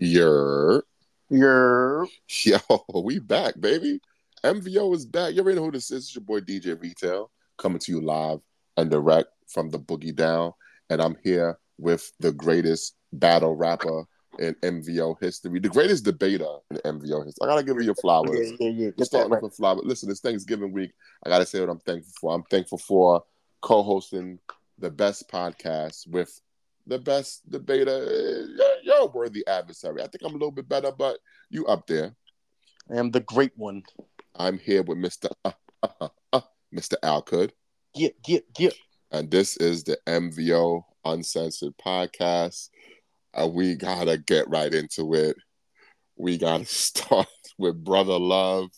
You're You're yo, we back, baby. MVO is back. You already know who this is. It's your boy DJ Retail coming to you live and direct from the Boogie Down. And I'm here with the greatest battle rapper in MVO history, the greatest debater in MVO history. I gotta give you your flowers. yeah, yeah, yeah. Just Get starting right. off with flowers. Listen, it's Thanksgiving week. I gotta say what I'm thankful for. I'm thankful for co-hosting the best podcast with the best debater. You're, a worthy adversary. I think I'm a little bit better, but you up there. I am the great one. I'm here with Mr. Uh, uh, uh, uh, Mr. Al Cood, Get, get, get. and this is the MVO Uncensored podcast. Uh, we gotta get right into it. We gotta start with Brother Love.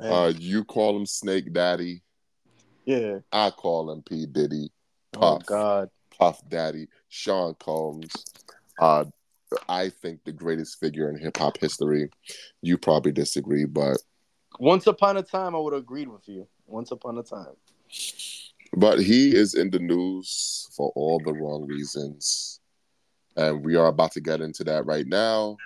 Uh, you call him Snake Daddy. yeah. I call him P Diddy, Oh God. Puff Daddy, Sean Combs. Uh, I think the greatest figure in hip hop history. You probably disagree, but Once upon a time, I would have agreed with you. Once upon a time. but he is in the news for all the wrong reasons, and we are about to get into that right now.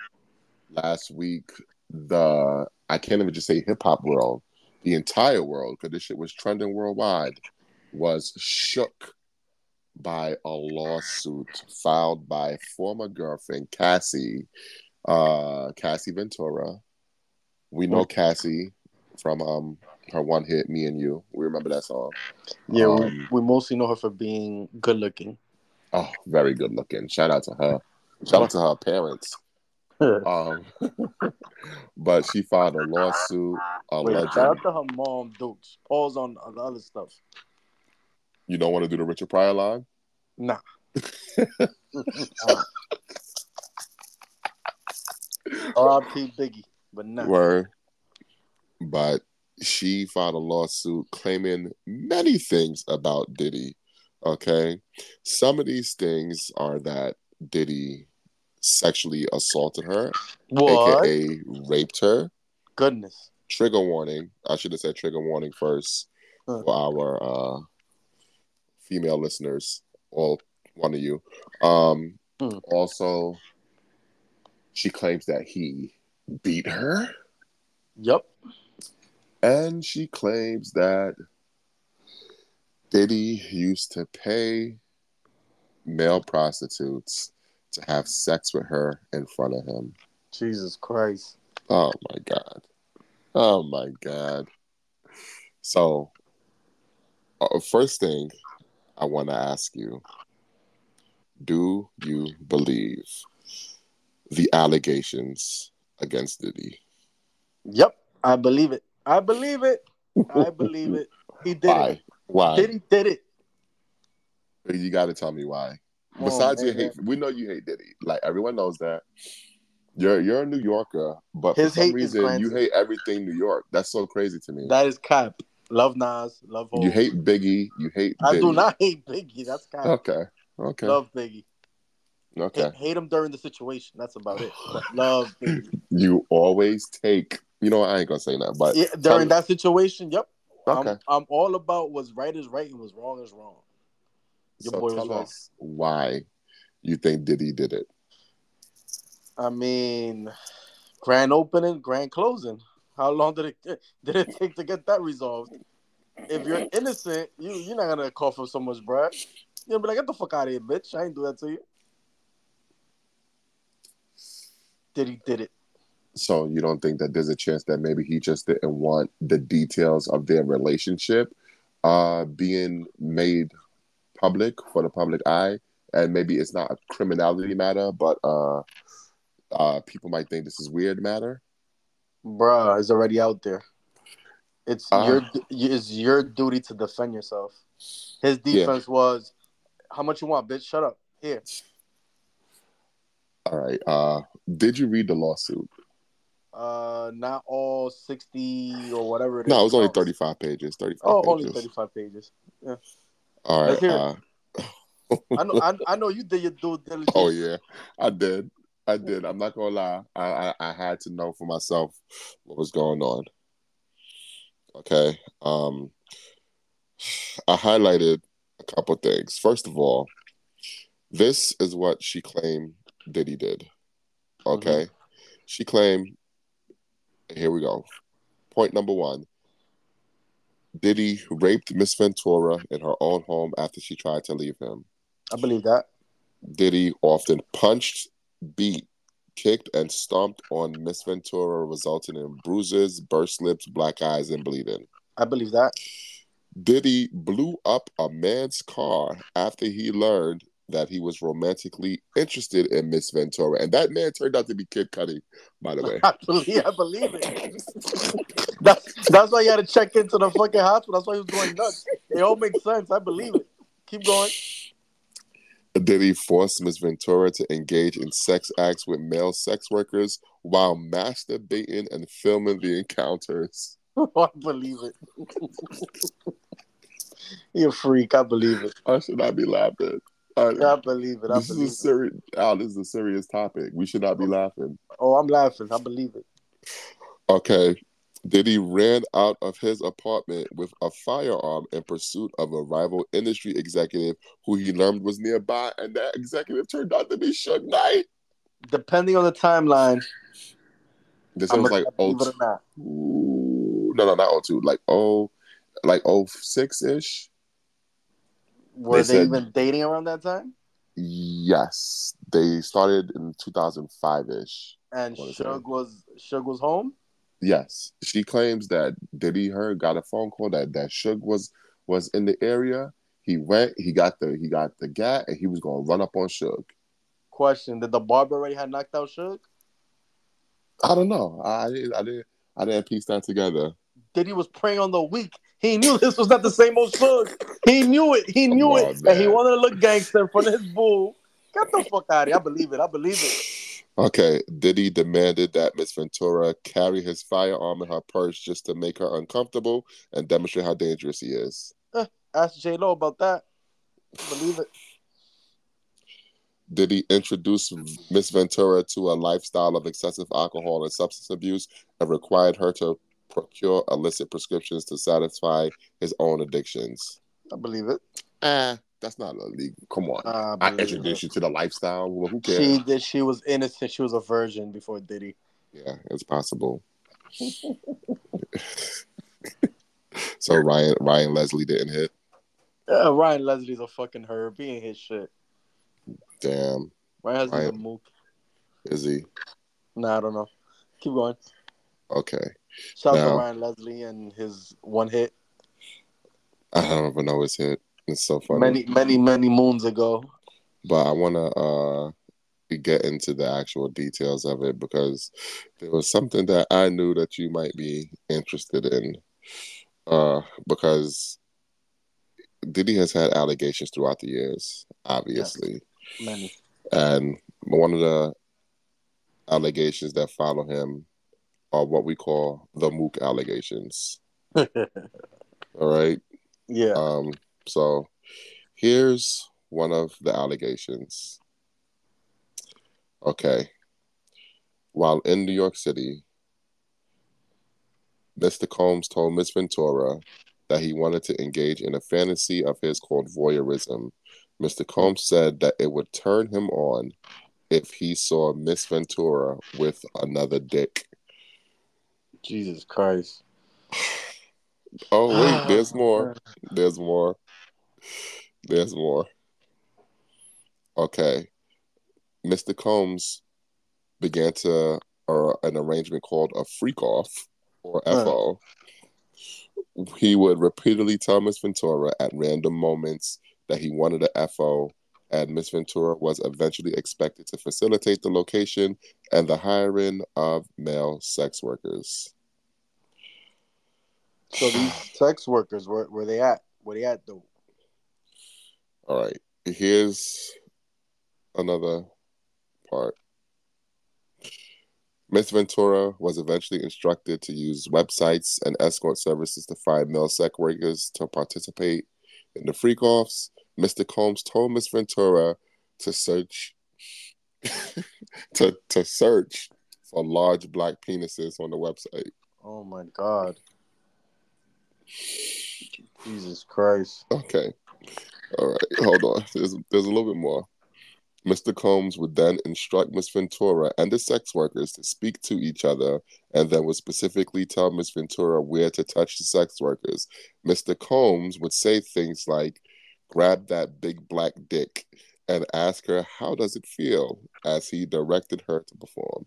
Last week, the I can't even just say hip hop world, the entire world, because this shit was trending worldwide, was shook by a lawsuit filed by former girlfriend Cassie, uh, Cassie Ventura. We know Cassie from um her one hit "Me and You." We remember that song. Yeah, we, Um, we mostly know her for being good looking. Oh, very good looking. Shout out to her. Shout out to her parents. Um, but she filed a lawsuit Wait, shout out to her mom, Dukes. Pause on on the other stuff. You don't want to do the Richard Pryor line? Nah. R.I.P. Biggie, but nah. Word. But she filed a lawsuit claiming many things about Diddy. Okay. Some of these things are that Diddy sexually assaulted her, What? aka raped her. Goodness. Trigger warning. I should have said trigger warning first Huh. for our uh, female listeners, all one of you. Um, Hmm. Also, she claims that he beat her. Yep. And she claims that Diddy used to pay male prostitutes to have sex with her in front of him. Jesus Christ. Oh my God. Oh my God. So, uh, first thing I want to ask you do you believe the allegations against Diddy? Yep. I believe it. I believe it. I believe it. He did Why? it. Why? Diddy did it. You got to tell me why. Oh, Besides your man. hate, we know you hate Diddy. Like everyone knows that. You're you're a New Yorker, but His for some reason you hate everything New York. That's so crazy to me. That is cap. Love Nas. Love Hov. you hate Biggie. You hate. I do not hate Biggie. That's cap. Okay. Okay. Love Biggie. okay. Hate, hate him during the situation. That's about it. But love Biggie. You always take. You know what? I ain't gonna say that, but Yeah, during that situation, yep. Okay. I'm, I'm all about what's right is right and what's wrong is wrong. Your so boy was wrong. why you think Diddy did it. I mean, grand opening, grand closing. How long did it did it take to get that resolved? If you're innocent, you you're not gonna call for so much bread. You'll be like, get the fuck out of here, bitch. I ain't do that to you. Did he did it? So you don't think that there's a chance that maybe he just didn't want the details of their relationship uh being made public for the public eye, and maybe it's not a criminality matter, but uh uh people might think this is weird matter. Bruh, it's already out there. It's Ah. your it's your duty to defend yourself. His Yeah. defense was, "How much you want, bitch? Shut up." Here, All right. Uh did you read the lawsuit? uh, not all sixty or whatever it is. No, it was only 35 pages. 35 Oh, pages. only thirty-five pages. Yeah. All right. Let's hear it. Uh, I know. I, I know you did your due diligence. Oh yeah, I did. I did. I'm not gonna lie. I, I I had to know for myself what was going on. Okay. Um, I highlighted a couple things. First of all, this is what she claimed Diddy did. Okay. She claimed, here we go. Point number one Diddy raped Miss Ventura in her own home after she tried to leave him. I believe that. Diddy often punched, beat, kicked, and stomped on Miss Ventura, resulting in bruises, burst lips, black eyes, and bleeding. I believe that. Diddy blew up a man's car after he learned that he was romantically interested in Miss Ventura, and that man turned out to be Kid Cudi, by the way. I believe, I believe it. that's that's why you had to check into the fucking hospital. That's why he was going nuts. It all makes sense. I believe it. Keep going. Diddy force Miss Ventura to engage in sex acts with male sex workers while masturbating and filming the encounters. I believe it. You're a freak. I believe it. I should not be laughing. I, I believe it. I this believe is a serious. Al, this is a serious topic. We should not be laughing. Oh, I'm laughing. I believe it. Okay. Diddy ran out of his apartment with a firearm in pursuit of a rival industry executive who he learned was nearby, and that executive turned out to be Suge Knight. Depending on the timeline, This I'm was like oh or no no not oh two like oh like oh six ish. Were They they, said- even dating around that time? Yes, they started in two thousand five ish. And Suge was Suge was home. Yes, she claims that Diddy her got a phone call that that Suge was was in the area. He went, he got the he got the gat, and he was gonna run up on Suge. Question: Did the barber already had knocked out Suge? I don't know. I, I didn't I didn't I didn't piece that together. Diddy was preying on the weak. He knew this was not the same old Suge. He knew it. He knew Come it, on, and he wanted to look gangster in front of his boo. Get the fuck out of here! I believe it. I believe it. Okay, Diddy demanded that Miss Ventura carry his firearm in her purse just to make her uncomfortable and demonstrate how dangerous he is. Ask J Lo about that. Believe it. Diddy introduced Miss Ventura to a lifestyle of excessive alcohol and substance abuse and required her to procure illicit prescriptions to satisfy his own addictions. I believe it. Ah, that's not illegal. Come on. I I introduced you to the lifestyle. Well, who cares? She did. She was innocent. She was a virgin before Diddy. Yeah, it's possible. so Ryan Ryan Leslie didn't hit. Yeah, Ryan Leslie's a fucking herb. He ain't his shit. Damn, Ryan Leslie's a mook. is he? Nah, I don't know. Keep going. Okay. Shout out to Ryan Leslie and his one hit I don't even know his hit. It's so funny. many, many, many moons ago. but I want to uh, get into the actual details of it because there was something that I knew that you might be interested in. Uh, because Diddy has had allegations throughout the years, obviously, Many. and one of the allegations that follow him are what we call the Mook allegations. All right. yeah. Um, so here's one of the allegations. Okay. While in New York City, Mr. Combs told Miss Ventura that he wanted to engage in a fantasy of his called voyeurism. Mr. Combs said that it would turn him on if he saw Miss Ventura with another dick. Jesus Christ. Oh, wait, there's more. There's more. There's more. Okay. Mr. Combs began to or an arrangement called a freak off or Huh. FO. He would repeatedly tell Miss Ventura at random moments that he wanted a FO, and Miss Ventura was eventually expected to facilitate the location and the hiring of male sex workers. So these sex workers, where where they at? Where they at though? All right. Here's another part. Miss Ventura was eventually instructed to use websites and escort services to find male sex workers to participate in the freak offs. Mr. Combs told Miss Ventura to search to to search for large black penises on the website. Oh my God. Jesus Christ. Okay. All right. Hold on. There's there's a little bit more. Mr. Combs would then instruct Miss Ventura and the sex workers to speak to each other and then would specifically tell Miss Ventura where to touch the sex workers. Mr. Combs would say things like, grab that big black dick and ask her, how does it feel as he directed her to perform.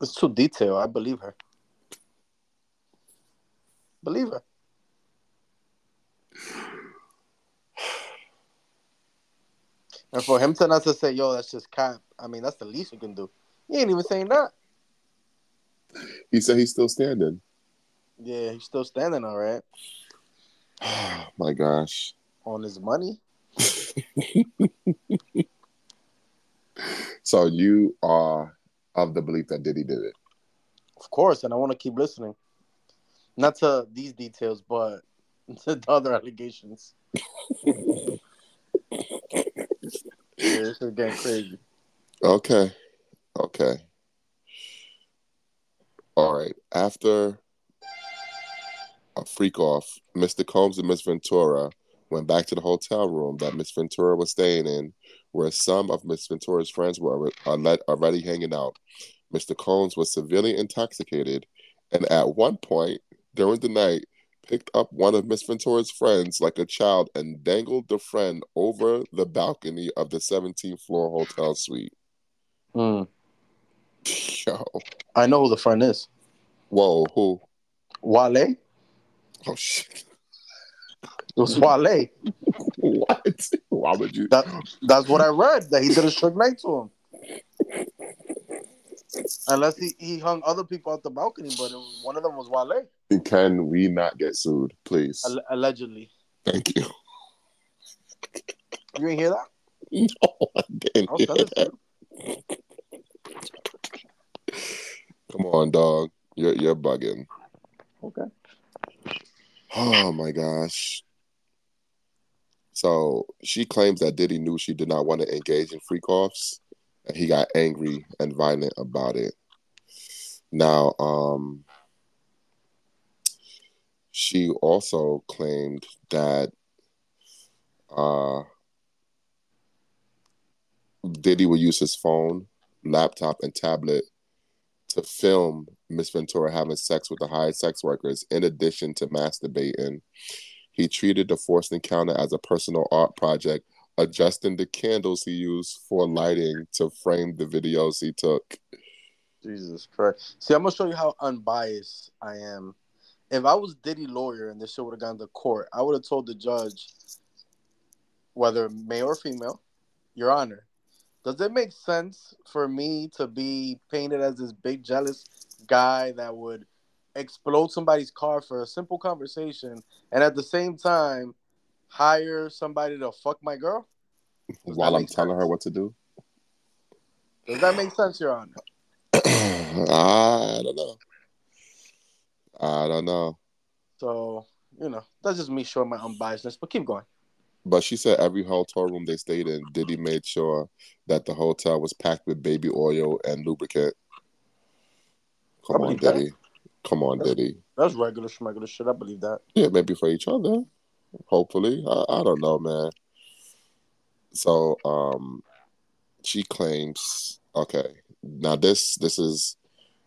It's too detailed. I believe her. Believe her. And for him to not to say, "Yo, that's just cap," I mean, that's the least you can do. He ain't even saying that. He said he's still standing. Yeah, he's still standing. All right. Oh my gosh. On his money. so you are of the belief that Diddy did it. Of course, and I want to keep listening. Not to these details, but the other allegations. Yeah, this is getting crazy. Okay. Okay. All right. After a freak off, Mr. Combs and Miss Ventura went back to the hotel room that Miss Ventura was staying in, where some of Miss Ventura's friends were already hanging out. Mr. Combs was severely intoxicated, and at one point during the night, picked up one of Miss Ventura's friends like a child and dangled the friend over the balcony of the 17th floor hotel suite. Hmm. Yo. I know who the friend is. Whoa, who? Wale. Oh shit. It was Wale. what? Why would you? That, that's what I read. That he did a Suge Knight to him. Unless he, he hung other people out the balcony, but was, one of them was Wale. Can we not get sued, please? Allegedly. Thank you. You ain't hear that? No, I didn't. I'll hear send it to that. Come on, dog. You're you're bugging. Okay. Oh my gosh. So she claims that Diddy knew she did not want to engage in freak offs, and he got angry and violent about it. Now, um, she also claimed that uh, Diddy would use his phone, laptop, and tablet to film Miss Ventura having sex with the hired sex workers, in addition to masturbating. He treated the forced encounter as a personal art project, adjusting the candles he used for lighting to frame the videos he took. Jesus Christ. See, I'm gonna show you how unbiased I am. If I was Diddy lawyer and this shit would have gone to court, I would have told the judge, whether male or female, Your Honor, does it make sense for me to be painted as this big jealous guy that would explode somebody's car for a simple conversation and at the same time hire somebody to fuck my girl? Does While I'm make telling her what to do, Does that make sense, Your Honor? I don't know. I don't know. So, you know, that's just me showing my unbiasedness, but keep going. But she said every hotel room they stayed in, Diddy made sure that the hotel was packed with baby oil and lubricant. Come on, believe that. Diddy. Come on, That's- Diddy. That's regular schmegular shit. I believe that. Yeah, maybe for each other. Hopefully. I, I don't know, man. So um she claims okay. Now this this is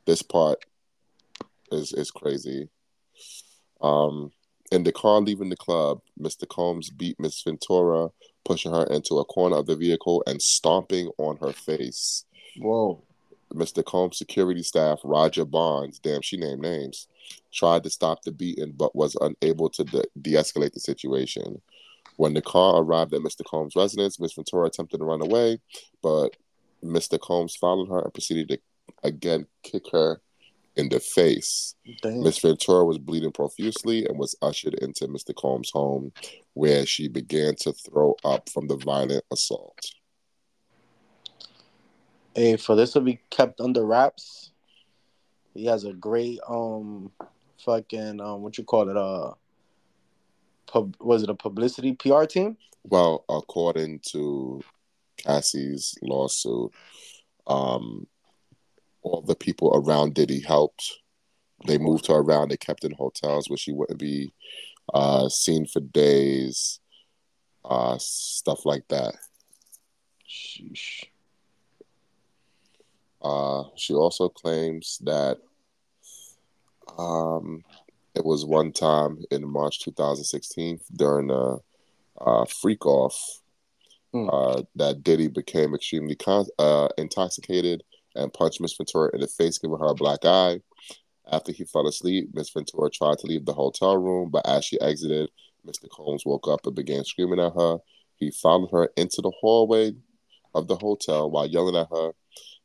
this part is is crazy. Um in the car leaving the club, Mr. Combs beat Miss Ventura, pushing her into a corner of the vehicle and stomping on her face. Whoa. Mr. Combs' security staff, Roger Bonds, damn, she named names, tried to stop the beating but was unable to de escalate the situation. When the car arrived at Mr. Combs' residence, Miss Ventura attempted to run away, but Mr. Combs followed her and proceeded to again kick her in the face. Miss Ventura was bleeding profusely and was ushered into Mr. Combs' home, where she began to throw up from the violent assault. Hey, for this to be kept under wraps, he has a great um fucking um what you call it uh pub was it a publicity PR team? Well, according to Cassie's lawsuit, um, all the people around Diddy helped. They moved her around. They kept in hotels where she wouldn't be uh, seen for days, uh, stuff like that. Sheesh. Uh, she also claims that um, it was one time in March 2016 during a uh, freak off Hmm. uh, that Diddy became extremely con- uh, intoxicated and punched Miss Ventura in the face, giving her a black eye. After he fell asleep, Miss Ventura tried to leave the hotel room, but as she exited, Mr. Combs woke up and began screaming at her. He followed her into the hallway of the hotel while yelling at her.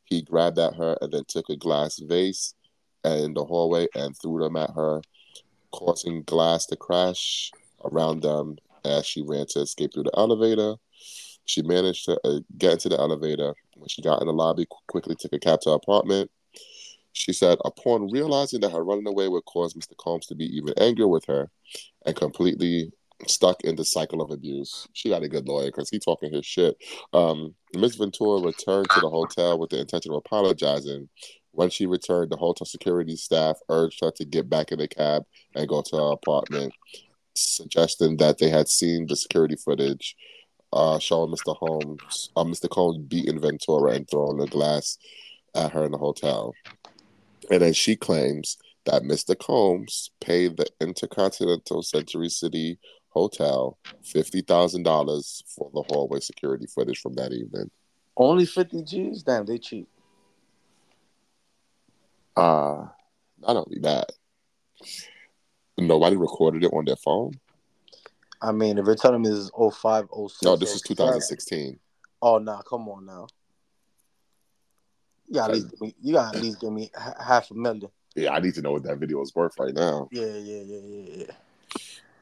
He grabbed at her and then took a glass vase in the hallway and threw them at her, causing glass to crash around them as she ran to escape through the elevator. She managed to uh, get into the elevator. When she got in the lobby, qu- quickly took a cab to her apartment. She said, upon realizing that her running away would cause Mr. Combs to be even angrier with her and completely stuck in the cycle of abuse. She got a good lawyer because he talking his shit. Um, Miss Ventura returned to the hotel with the intention of apologizing. When she returned, the hotel security staff urged her to get back in the cab and go to her apartment, suggesting that they had seen the security footage uh, showing Mr. Holmes, uh, Mr. Combs beating Ventura and throwing a glass at her in the hotel. And then she claims that Mr. Combs paid the Intercontinental Century City Hotel fifty thousand dollars for the hallway security footage from that evening. Only 50 G's? Damn, they cheap. Uh not only that, nobody recorded it on their phone. I mean, if you're telling me this is 05, 06. No, this is 2016. Oh, nah, come on now. You gotta, at least give me, you gotta at least give me half a million. Yeah, I need to know what that video is worth right now. Yeah, yeah, yeah, yeah, yeah.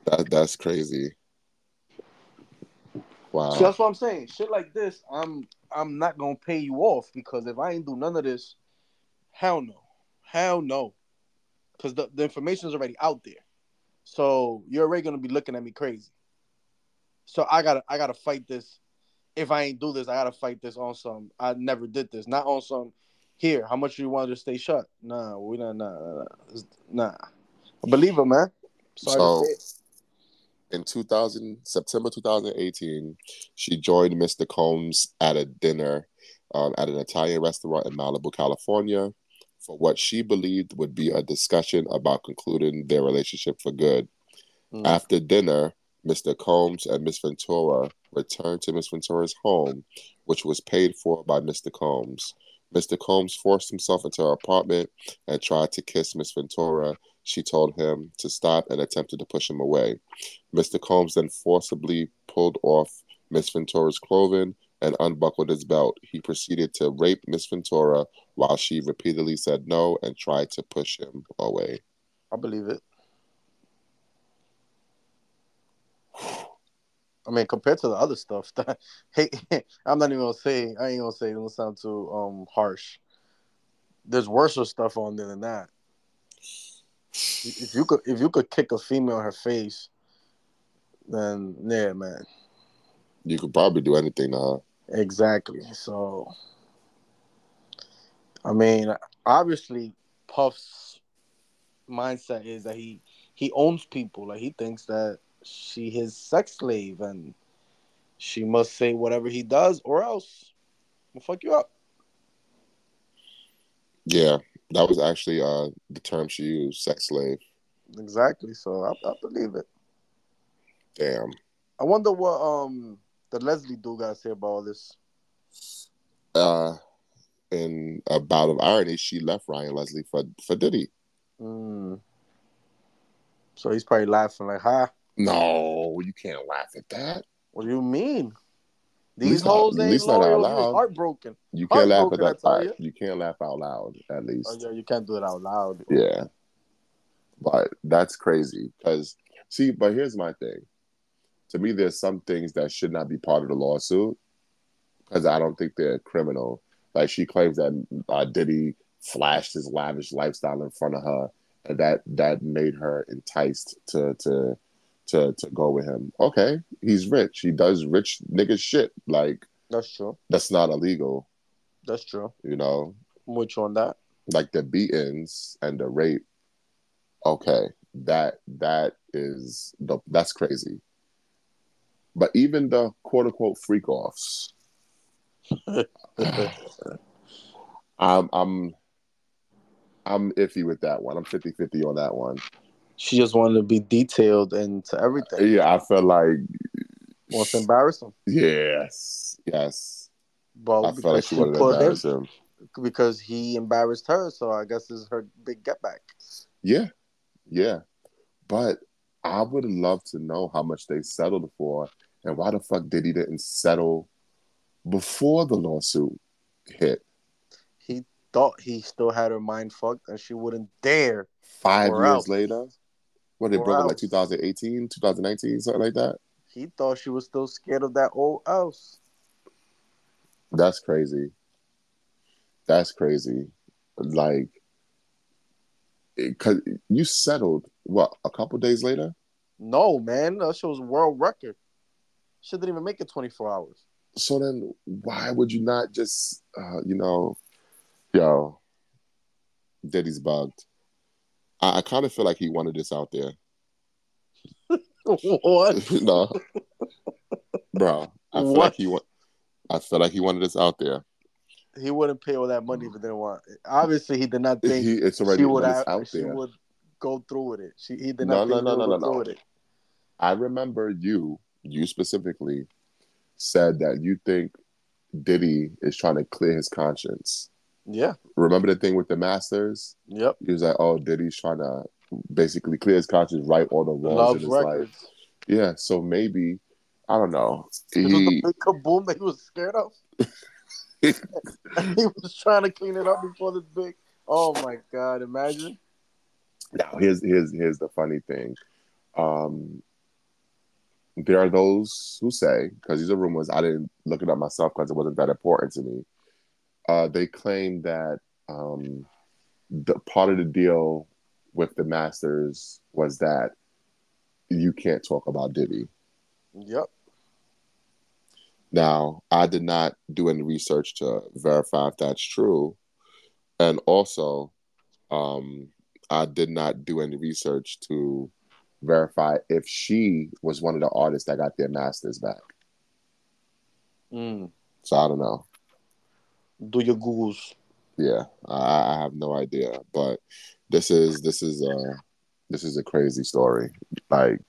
That that's crazy. Wow. So that's what I'm saying. Shit like this, I'm I'm not gonna pay you off because if I ain't do none of this, hell no, hell no, because the the information is already out there. So you're already gonna be looking at me crazy. So I gotta I gotta fight this. If I ain't do this, I gotta fight this on some. I never did this. Not on some. Here, how much you want to stay shut? Nah, we not. Nah, nah, nah. Nah. Believe it, man. Sorry So- in 2000 September 2018, she joined Mr. Combs at a dinner um, at an Italian restaurant in Malibu, California, for what she believed would be a discussion about concluding their relationship for good. Mm. After dinner, Mr. Combs and Miss Ventura returned to Miss Ventura's home, which was paid for by Mr. Combs. Mr. Combs forced himself into her apartment and tried to kiss Miss Ventura. She told him to stop and attempted to push him away. Mr. Combs then forcibly pulled off Miss Ventura's clothing and unbuckled his belt. He proceeded to rape Miss Ventura while she repeatedly said no and tried to push him away. I believe it. I mean, compared to the other stuff, that hey, I'm not even gonna say. I ain't gonna say. It don't sound too um harsh. There's worse stuff on there than that. If you could, if you could kick a female in her face, then yeah, man, You could probably do anything now. exactly. So, I mean, obviously, Puff's mindset is that he he owns people. Like he thinks that she his sex slave and she must say whatever he does or else we'll fuck you up. Yeah, that was actually uh the term she used, sex slave. Exactly. So I, I believe it. Damn. I wonder what um the Leslie dude got to say about all this. Uh in a bout of irony, she left Ryan Leslie for for Diddy. Mm. So he's probably laughing like, "Ha, No, you can't laugh at that. what do you mean? These not- hoes at ain't least not out loyal. He was loud. heartbroken. You can't laugh at that. You. You can't laugh out loud, at least. Oh yeah, you can't do it out loud. Yeah. But that's crazy because see, but here's my thing. To me, there's some things that should not be part of the lawsuit because I don't think they're criminal. Like she claims that uh, Diddy flashed his lavish lifestyle in front of her, and that that made her enticed to to to to go with him. Okay, he's rich. He does rich nigga shit. Like That's true. that's not illegal. That's true. You know, you on that. like the beatings and the rape okay that that is the that's crazy but even the quote unquote freak offs I'm I'm I'm iffy with that one. I'm 50-50 on that one. She just wanted to be detailed into everything. Yeah, I felt like Wants to embarrass him. yes, yes. But I feel like she wanted to him embarrass him. because he embarrassed her, so I guess this is her big get back. Yeah, yeah. But I would love to know how much they settled for and why the fuck did he didn't settle before the lawsuit hit. He thought he still had her mind fucked and she wouldn't dare. Five years else. later, what they broke up like else. 2018, 2019, something like that. He thought she was still scared of that old house. That's crazy. That's crazy. Like, because you settled what a couple days later. No, man, that shit was world record. She didn't even make it 24 hours. So then, why would you not just, uh, you know, yo, Diddy's bugged. I, I kind of feel like he wanted this out there. what? no, bro. I feel What? like he want. I feel like he wanted this out there. He wouldn't pay all that money if he didn't want it. Obviously, he did not think He, it's already she would have, out she there. would go through with it. She, he did No, not no, think no, she would no, go no, through no. with it. I remember you, you specifically, said that you think Diddy is trying to clear his conscience. Yeah. Remember the thing with the Masters? Yep. He was like, "Oh, Diddy's trying to basically clear his conscience, right all the wrongs in his life." Yeah, so maybe I don't know. It was the big kaboom that he was scared of. he was trying to clean it up before this big. Oh my god! Imagine. now here's here's here's the funny thing. Um, there are those who say because these are rumors. I didn't look it up myself because it wasn't that important to me. Uh, they claim that um, the part of the deal with the Masters was that you can't talk about Diddy. Yep. Now, I did not do any research to verify if that's true. And also, um, I did not do any research to verify if she was one of the artists that got their masters back. Mm. So I don't know. Do your googles. Yeah, I, I have no idea. But this is this is a this is a crazy story. Like,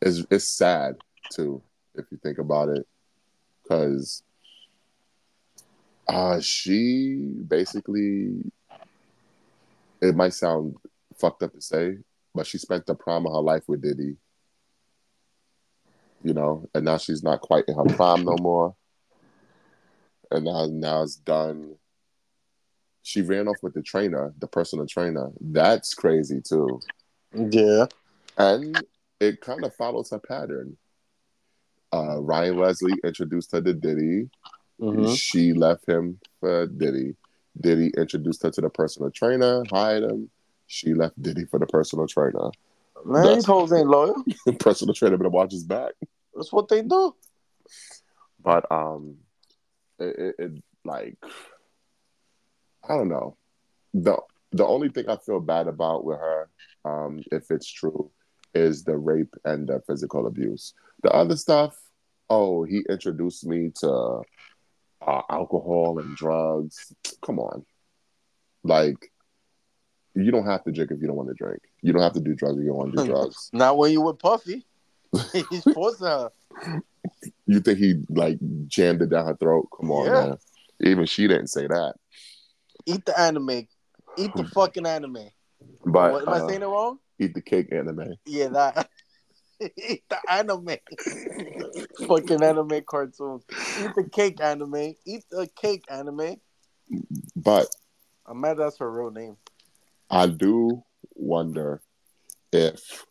it's it's sad too if you think about it, because uh, she basically it might sound fucked up to say, but she spent the prime of her life with Diddy. You know, and now she's not quite in her prime no more. And now now it's done. She ran off with the trainer, the personal trainer. That's crazy too. Yeah. And it kind of follows her pattern. Uh, Ryan Leslie introduced her to Diddy. hmm She left him for Diddy. Diddy introduced her to the personal trainer, hired him. She left Diddy for the personal trainer. Man, That's- these hoes ain't loyal. personal trainer better watch his back. That's what they do. But um, it, it, like I don't know. the The only thing I feel bad about with her, um, if it's true, is the rape and the physical abuse. The other stuff, oh, he introduced me to uh, alcohol and drugs. Come on, like you don't have to drink if you don't want to drink. You don't have to do drugs if you don't want to do drugs. Not when you with Puffy. He's forcing her. You think he like jammed it down her throat? Come on, Yeah. man. Even she didn't say that. Eat the Anna Mae. Eat the fucking Anna Mae. But what, am I uh, saying it wrong? eat the cake Anna Mae. Yeah, that. Eat the Anna Mae. fucking anime cartoons. Eat the cake Anna Mae. Eat the cake Anna Mae. But I'm mad that's her real name. I do wonder if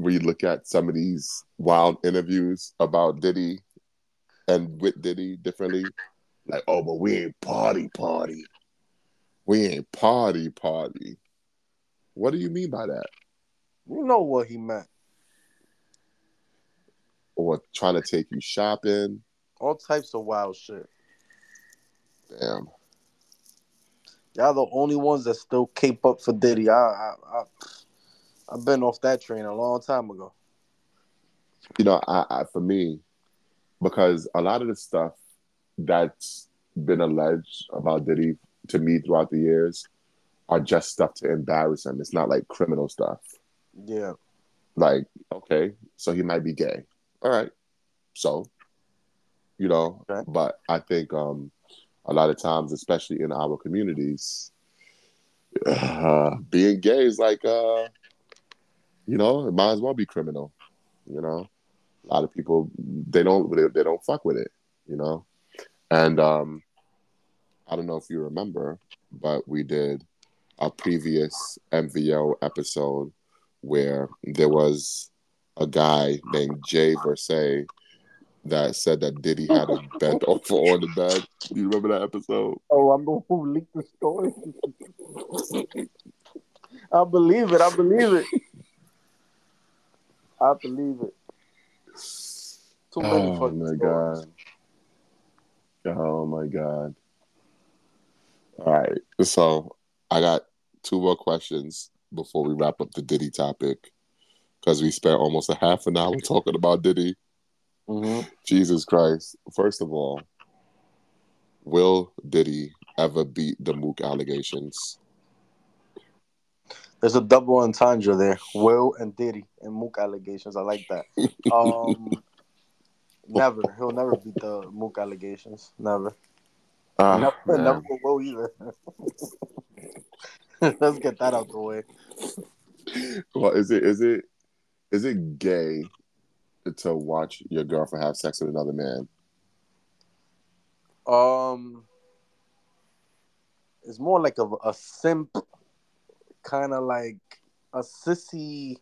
we look at some of these wild interviews about Diddy and with Diddy differently, like, oh, but we ain't party party. We ain't party party. What do you mean by that? You know what he meant. Or trying to take you shopping? All types of wild shit. Damn. Y'all the only ones that still cape up for Diddy. I, I, I, I've been off that train a long time ago. you know, I, I for me, because a lot of the stuff that's been alleged about Diddy to me throughout the years are just stuff to embarrass him. It's not like criminal stuff. Yeah. Like, okay, so he might be gay. All right. So, you know, Okay. but I think um a lot of times, especially in our communities, uh, being gay is like uh you know, it might as well be criminal. You know, a lot of people they don't they, they don't fuck with it. You know, and um, I don't know if you remember, but we did a previous MVO episode where there was a guy named Jay Versay that said that Diddy had him bent over on the bed. Do you remember that episode? Oh, I'm one who leaked the story. I believe it. I believe it. I believe it. Too many Oh my stories. god. Oh my god. All right. So I got two more questions before we wrap up the Diddy topic. Because we spent almost a half an hour talking about Diddy. hmm Jesus Christ. First of all, will Diddy ever beat the Mook allegations? There's a double entendre there. Will and Diddy and Mook allegations. I like that. Um, never. He'll never beat the Mook allegations. Never. Ah, never, man. never will either. Let's get that out the way. Well, is it is it is it gay to watch your girlfriend have sex with another man? Um, it's more like a, a simp, kind of like a sissy,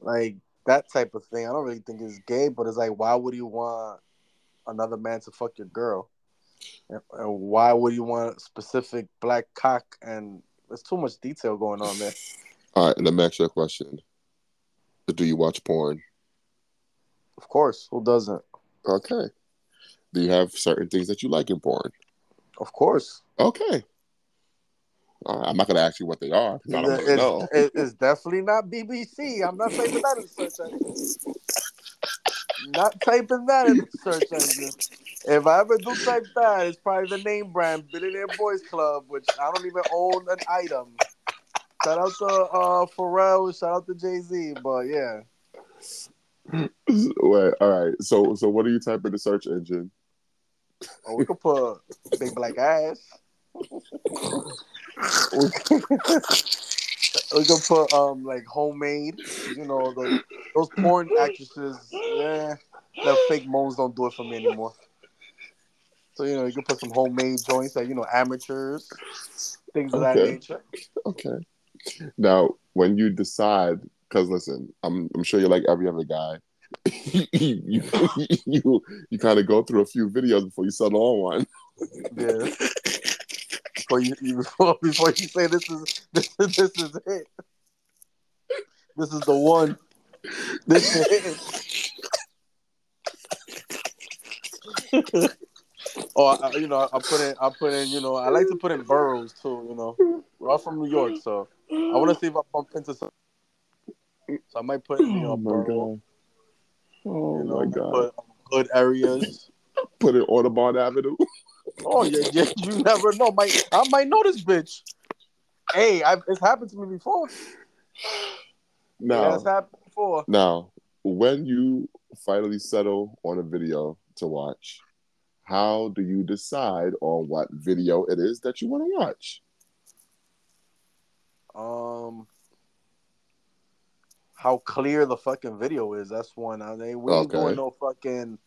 like that type of thing. I don't really think it's gay, but it's like, why would you want another man to fuck your girl? And, why would you want a specific black cock? And there's too much detail going on there. All right, let me ask you a question. Do you watch porn? Of course, who doesn't? Okay. Do you have certain things that you like in porn? Of course, Okay. Right, I'm not going to ask you what they are. I don't it's, know. it's definitely not BBC. I'm not typing that in the search engine. Not typing that in the search engine. If I ever do type that, it's probably the name brand Billionaire Boys Club, which I don't even own an item. Shout out to uh, Pharrell, shout out to Jay Z, but yeah, Wait, all right. So, so what do you type in the search engine? oh, we could put big black ass. we could, put um like homemade, you know, the, those porn actresses. Yeah, the fake moans don't do it for me anymore. So you know, you can put some homemade joints that you know amateurs, things of that nature. Okay. Now, when you decide, because listen, I'm I'm sure you're like every other guy. you you, you, you kind of go through a few videos before you settle on one. Yeah. Before you, you before, before you say this is this, is- this is it. This is the one. This is it. or I, you know, I put in I put in you know I like to put in boroughs too. You know, we're all from New York, so I want to see if I bump into some. So I might put in you know Oh my borough. god. Oh You know, my god. put uh, hood areas. Put it Audubon Avenue. Oh yeah, yeah. You never know. Might I might know this bitch. Hey, I've, it's happened to me before. Now, Yeah, it's happened before. now, when you finally settle on a video to watch, how do you decide on what video it is that you want to watch? Um, how clear the fucking video is. That's one. I mean, we ain't Okay. doing no fucking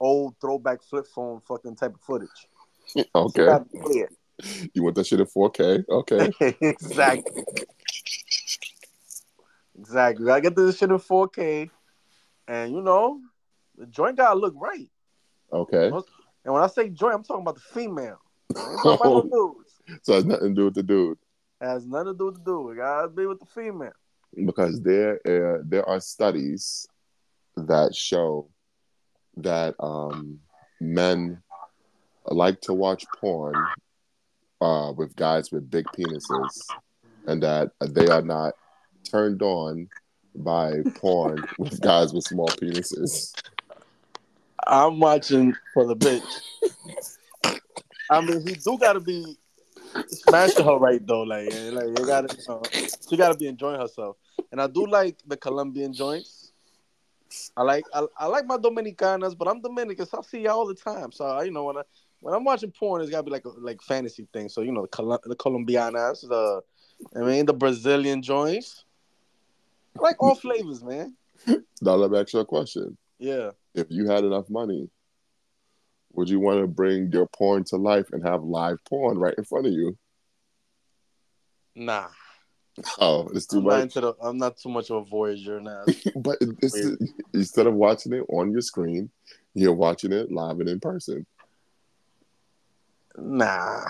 old throwback flip phone fucking type of footage. Okay. gotta be clear. You want that shit in 4K? Okay. exactly. Exactly. I get this shit in 4K, and you know, the joint gotta look right. Okay. And when I say joint, I'm talking about the female. I ain't talking about the dudes. So it has nothing to do with the dude. It has nothing to do with the dude. It gotta be with the female. Because there uh, there are studies that show that um, men like to watch porn uh, with guys with big penises and that they are not turned on by porn with guys with small penises. I'm watching for the bitch. I mean, he do gotta be smashing her right though. Like, like you gotta, you she gotta be enjoying herself. And I do like the Colombian joints. I like I, I like my Dominicanas, but I'm Dominican, so I see y'all all the time. So you know when I when I'm watching porn, it's gotta be like a, like fantasy thing. So you know the Col- the Colombianas, the I mean the Brazilian joints. I like all flavors, man. Now let me ask you a question. Yeah. If you had enough money, would you want to bring your porn to life and have live porn right in front of you? Nah. Oh, it's too I'm not, much. into the, I'm not too much of a voyager now. but instead of watching it on your screen, you're watching it live and in person. Nah.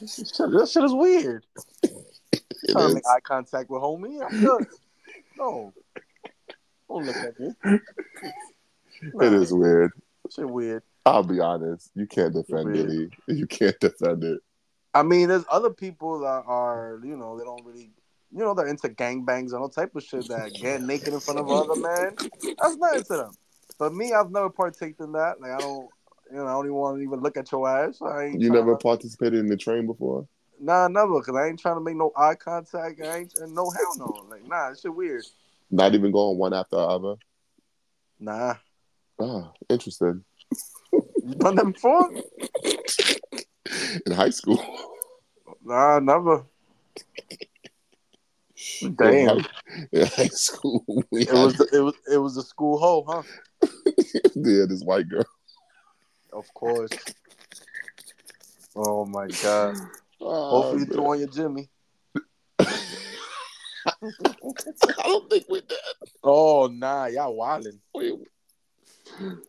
That shit is weird. It trying to make eye contact with homie. I'm good. No. Don't look at me. Nah, It is weird. Shit weird. I'll be honest. You can't defend it. You can't defend it. I mean, there's other people that are, you know, they don't really, you know, they're into gangbangs and all type of shit that get naked in front of other men. That's not into them. But me, I've never partaked in that. Like, I don't, you know, I don't even want to even look at your ass. I ain't You never participated in the train before? Nah, never, because I ain't trying to make no eye contact. I ain't, and no hell no. Like, nah, it's shit weird. Not even going one after the other? Nah. Ah, interesting. You done that before? In high school. Nah, never. In Damn. high, in high school, It was the, it was it was the school hoe, huh? yeah, this white girl. Of course. Oh my god. Oh, Hopefully you man. threw on your Jimmy. I don't think we did. Oh nah, y'all wildin'. It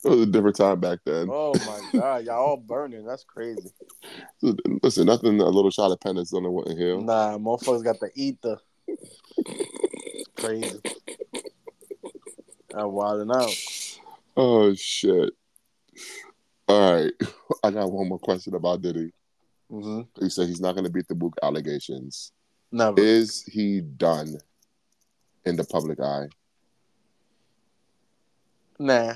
was a different time back then. Oh my god, y'all all burning. That's crazy. Listen, nothing a little shot of penance on the Winton Hill. Nah, motherfuckers got the ether. Crazy. I'm wilding out. Oh shit. All right. I got one more question about Diddy. hmm He said he's not gonna beat the Mook allegations. Never. Is he done in the public eye? Nah.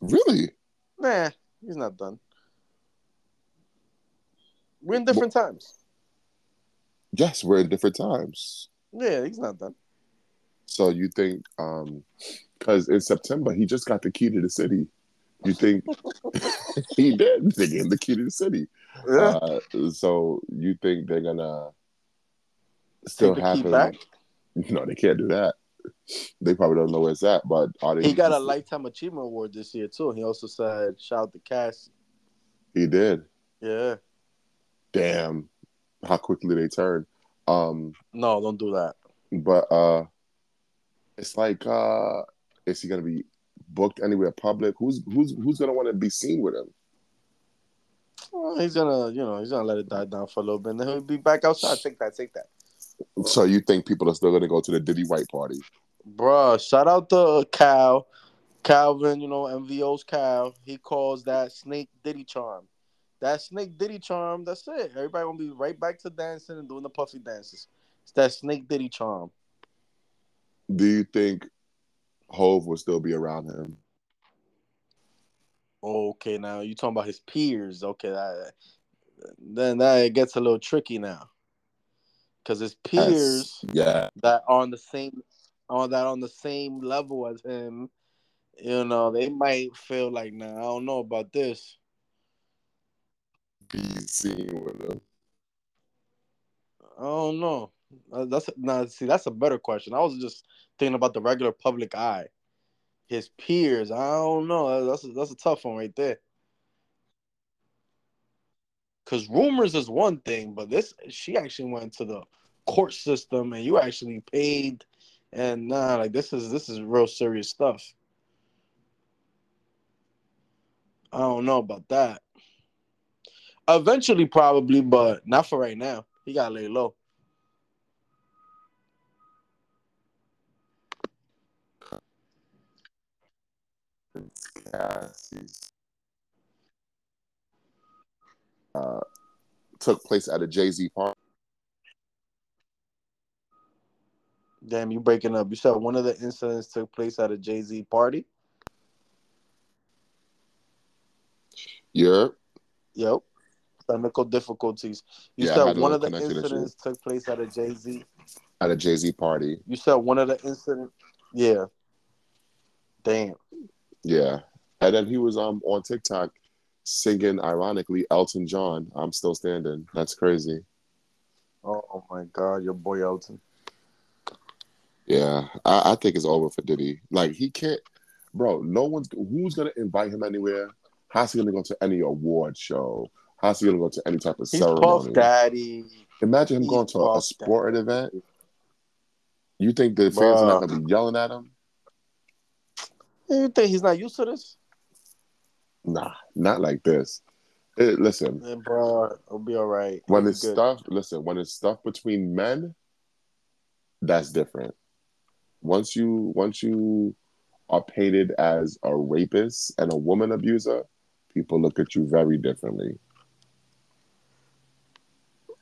Really? Nah. He's not done. We're in different times. Yes, we're in different times. Yeah, he's not done. So you think um because in September he just got the key to the city. You think he did? They him the the city. Yeah. Uh, so you think they're gonna still Take have back. No, they can't do that. They probably don't know where it's at, but are they? He got a lifetime achievement award this year too. He also said, "Shout out to Cass." He did. Yeah. Damn, how quickly they turn. Um, No, don't do that. but uh, it's like, uh, is he gonna be booked anywhere public? Who's who's who's gonna want to be seen with him? Well, he's gonna, you know, he's gonna let it die down for a little bit, and then he'll be back outside. Take that, take that, So you think people are still gonna go to the Diddy White party? Bruh, Shout out to Cal, Calvin. You know, MVO's Cal. He calls that Snake Diddy charm. That Snake Diddy charm. That's it. Everybody gonna be right back to dancing and doing the puffy dances. It's that Snake Diddy charm. Do you think Hove will still be around him? Okay, now you talking about his peers. Okay, that, then that it gets a little tricky now, because his peers yeah. that are on the same on that on the same level as him, you know, they might feel like, nah, I don't know about this. Be seen with him. I don't know. Uh, That's now see, that's a better question. I was just thinking about the regular public eye. His peers, I don't know. That's a, that's a tough one right there. Cause rumors is one thing, but this she actually went to the court system and you actually paid, and nah, like this is this is real serious stuff. I don't know about that. Eventually, probably, but not for right now. He gotta lay low. Uh, took place at a Jay Z party. Damn, you breaking up. You said one of the incidents took place at a Jay Z party. Yeah. Yep. technical difficulties. You Yeah, said one of the incidents took place at a Jay Z. At a Jay Z party. You said one of the incident. Yeah. Damn. Yeah. And then he was um on TikTok singing ironically Elton John, I'm still standing. That's crazy. Oh my God, your boy Elton. Yeah. I, I think it's over for Diddy. Like he can't bro, no one's who's gonna invite him anywhere? How's he gonna go to any award show? How's he gonna go to any type of He's ceremony? Puff Daddy. Imagine him He's going to a, sporting Daddy. event. You think the fans are not gonna be yelling at him? You think he's not used to this? Nah, not like this. Eh, listen, bro, it'll be all right. when It'll it's good. stuff, listen, when it's stuff between men, that's different. Once you once you are painted as a rapist and a woman abuser, people look at you very differently.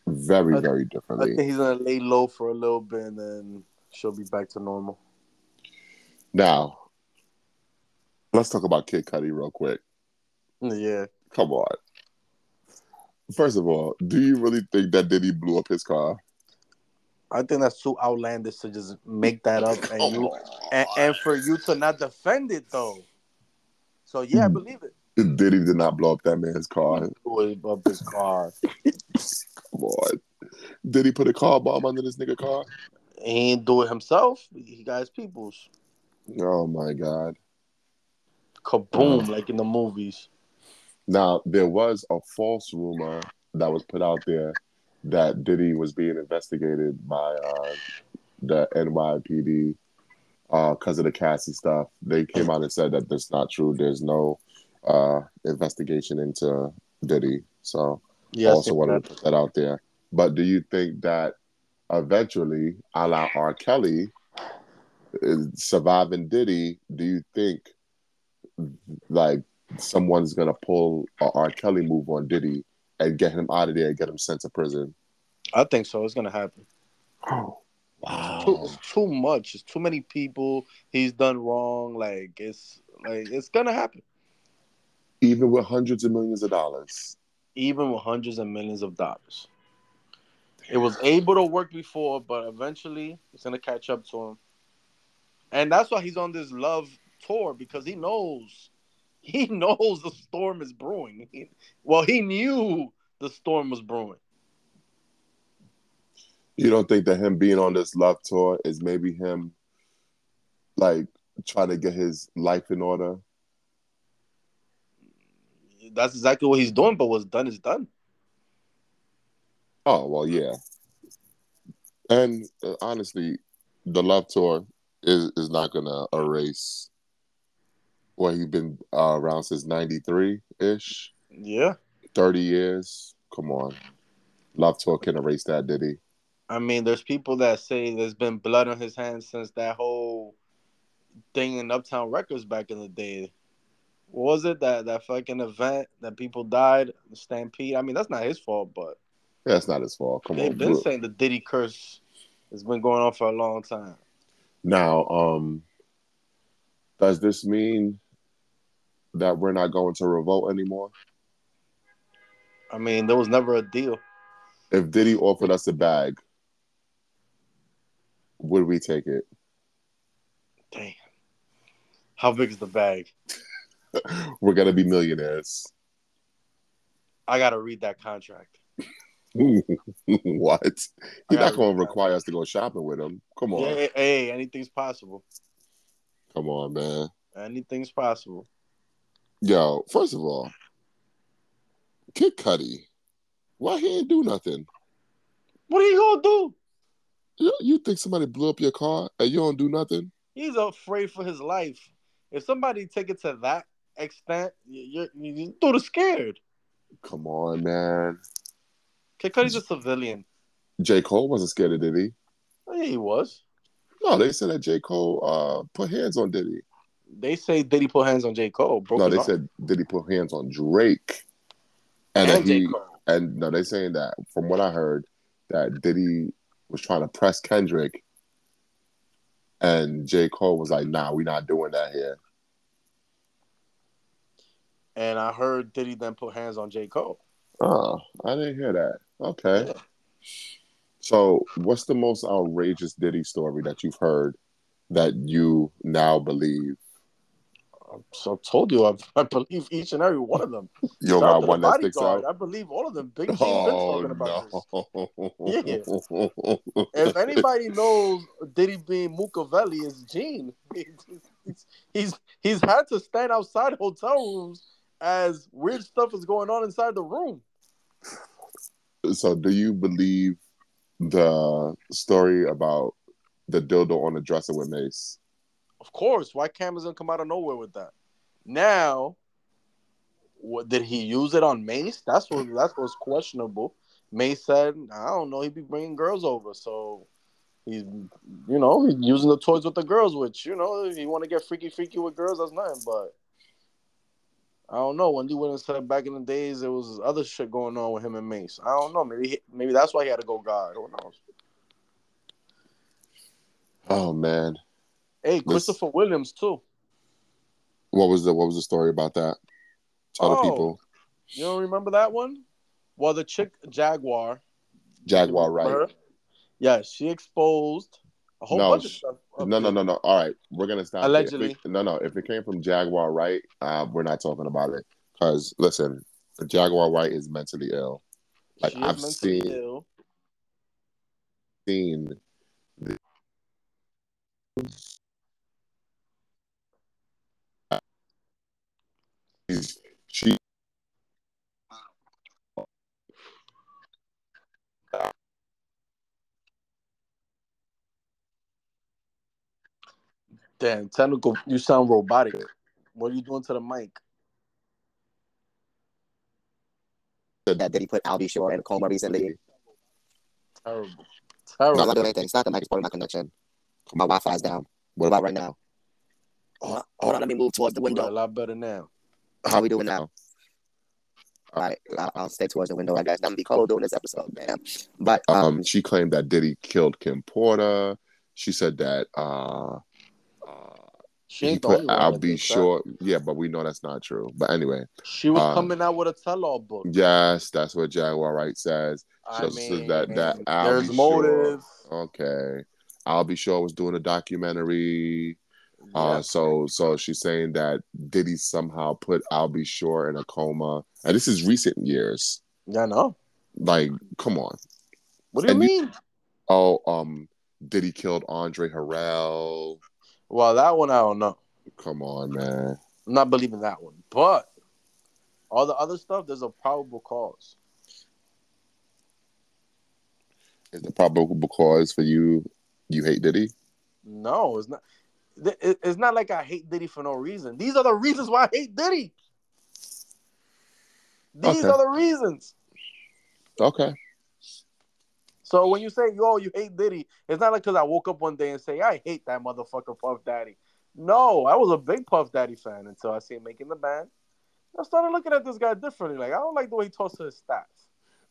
Very, I- very I differently. think he's gonna lay low for a little bit, and then she'll be back to normal. Now, let's talk about Kid Cudi real quick. Yeah, Come on. First of all, do you really think that Diddy blew up his car? I think that's too outlandish to just make that up, and you and, and for you to not defend it though. So yeah, I believe it. Diddy did not blow up that man's car. He Blew up his car. Come on. Did he put a car bomb under this nigga car? He ain't do it himself. He got his peoples. Oh my god. Kaboom, like in the movies. Now there was a false rumor that was put out there that Diddy was being investigated by uh, the NYPD because of the Cassie stuff. They came out and said that that's not true. There's no uh, investigation into Diddy. So Yeah, I also wanted to put that out there. But do you think that eventually, a la R. Kelly, surviving Diddy, do you think like someone's gonna pull a R. Kelly move on Diddy and get him out of there and get him sent to prison? I think so. It's gonna happen. Oh, Too, wow. it's too much. It's too many people. He's done wrong. Like it's like it's gonna happen. Even with hundreds of millions of dollars. Even with hundreds and millions of dollars. It was able to work before, but eventually it's gonna catch up to him. And that's why he's on this love tour because he knows he knows the storm is brewing. He- well, he knew the storm was brewing. You don't think that him being on this love tour is maybe him like trying to get his life in order? That's exactly what he's doing, but what's done is done. Oh well, yeah. And uh, honestly, the love tour is is not gonna erase what he's been uh, around since '93 ish, Yeah. thirty years. Come on, love tour can erase that, did he? I mean, there's people that say there's been blood on his hands since that whole thing in Uptown Records back in the day. What was it that that fucking event that people died, the stampede? I mean, that's not his fault, but That's not his fault. Come on. they've on, been bro. saying the Diddy curse has been going on for a long time. Now, um, does this mean that we're not going to revolt anymore? I mean, there was never a deal. If Diddy offered us a bag, would we take it? Damn. How big is the bag? We're gonna be millionaires. I gotta read that contract. what? I not going read to that. require us to go shopping with him. Come on, Yeah, hey, hey, anything's possible. come on, man. Anything's possible. Yo, first of all, Kid Cudi, why he ain't do nothing? What are you gonna do? You, you think somebody blew up your car and you don't do nothing? He's afraid for his life. If somebody take it to that extent, you're, you're you sort of scared. Come on, man. Kid Cudi's a civilian. J. Cole wasn't scared of Diddy. Yeah, he was. No, they said that J. Cole uh, put hands on Diddy. They say Diddy put hands on J. Cole. Broke no, they arm. said Diddy put hands on Drake. And, and he, Cole. and no, they saying that from what I heard, that Diddy was trying to press Kendrick, and J. Cole was like, "Nah, we're not doing that here." And I heard Diddy then put hands on J. Cole. Oh, I didn't hear that. Okay. Yeah. So, what's the most outrageous Diddy story that you've heard that you now believe? So I told you, I, I believe each and every one of them. You Shout out got to one that sticks out. I believe all of them. Big G been Oh talking about this. no! If anybody knows Diddy being Mukavelli, is Gene. He's, he's he's had to stand outside hotel rooms as weird stuff is going on inside the room. so, do you believe the story about the dildo on the dresser with Mace? Of course, why gonna come out of nowhere with that? Now, what did he use it on Mace? That's what that's what's questionable. Mace said, I don't know, he'd be bringing girls over, so he's you know he's using the toys with the girls. Which you know, if you want to get freaky, freaky with girls, that's nothing. But I don't know. Wendy Williams said back in the days there was other shit going on with him and Mace. I don't know. Maybe he- maybe that's why he had to go God. Who knows? Oh man, Hey, Christopher Williams too. what was the what was the story about that? Tell the Oh. people. You don't remember that one? Well, the chick Jaguar. Jaguar, right? her? Yeah, she exposed a whole No, bunch of stuff. No, no, no, no. All right, we're gonna stop. Allegedly. it- no, no. If it came from Jaguar Wright, uh, we're not talking about it. Because listen, Jaguar Wright is mentally ill. Like, she I've seen- ill. Seen the- she Damn, technical. You sound robotic. What are you doing to the mic? said that Diddy put Al B. Sure in a coma recently. Terrible. No, Terrible. I'm not doing anything. It's not the mic. It's probably my connection. My Wi-Fi is down. What about right now? Hold on, hold on, let me move towards the window. a lot better now. How are we doing now? All right, I'll, I'll stay towards the window. I guess I'm gonna be cold doing this episode, man. But um, um she claimed that Diddy killed Kim Porter. She said that uh She he ain't the put. I'll be did that. sure. Yeah, but we know that's not true. But anyway, She was uh, coming out with a tell-all book. yes, that's what Jaguar Wright says. I so- so mean, that- that I'll there's be sure. motive. Okay. Al B. Sure I was doing a documentary. Uh, so so she's saying that Diddy somehow put Al B. Sure in a coma. And this is recent years. yeah, no. Like, come on. What do you And you- mean? Oh, um, Diddy killed Andre Harrell. Well, that one I don't know. Come on, man. I'm not believing that one. But all the other stuff, there's a probable cause. Is the probable cause for you you hate Diddy? No, it's not. It's not like I hate Diddy for no reason. These are the reasons why I hate Diddy. These Okay. are the reasons. Okay. So when you say, yo, you hate Diddy, it's not like because I woke up one day and say, I hate that motherfucker Puff Daddy. No, I was a big Puff Daddy fan until I see him making the band. I started looking at this guy differently. Like, I don't like the way he talks to his stats.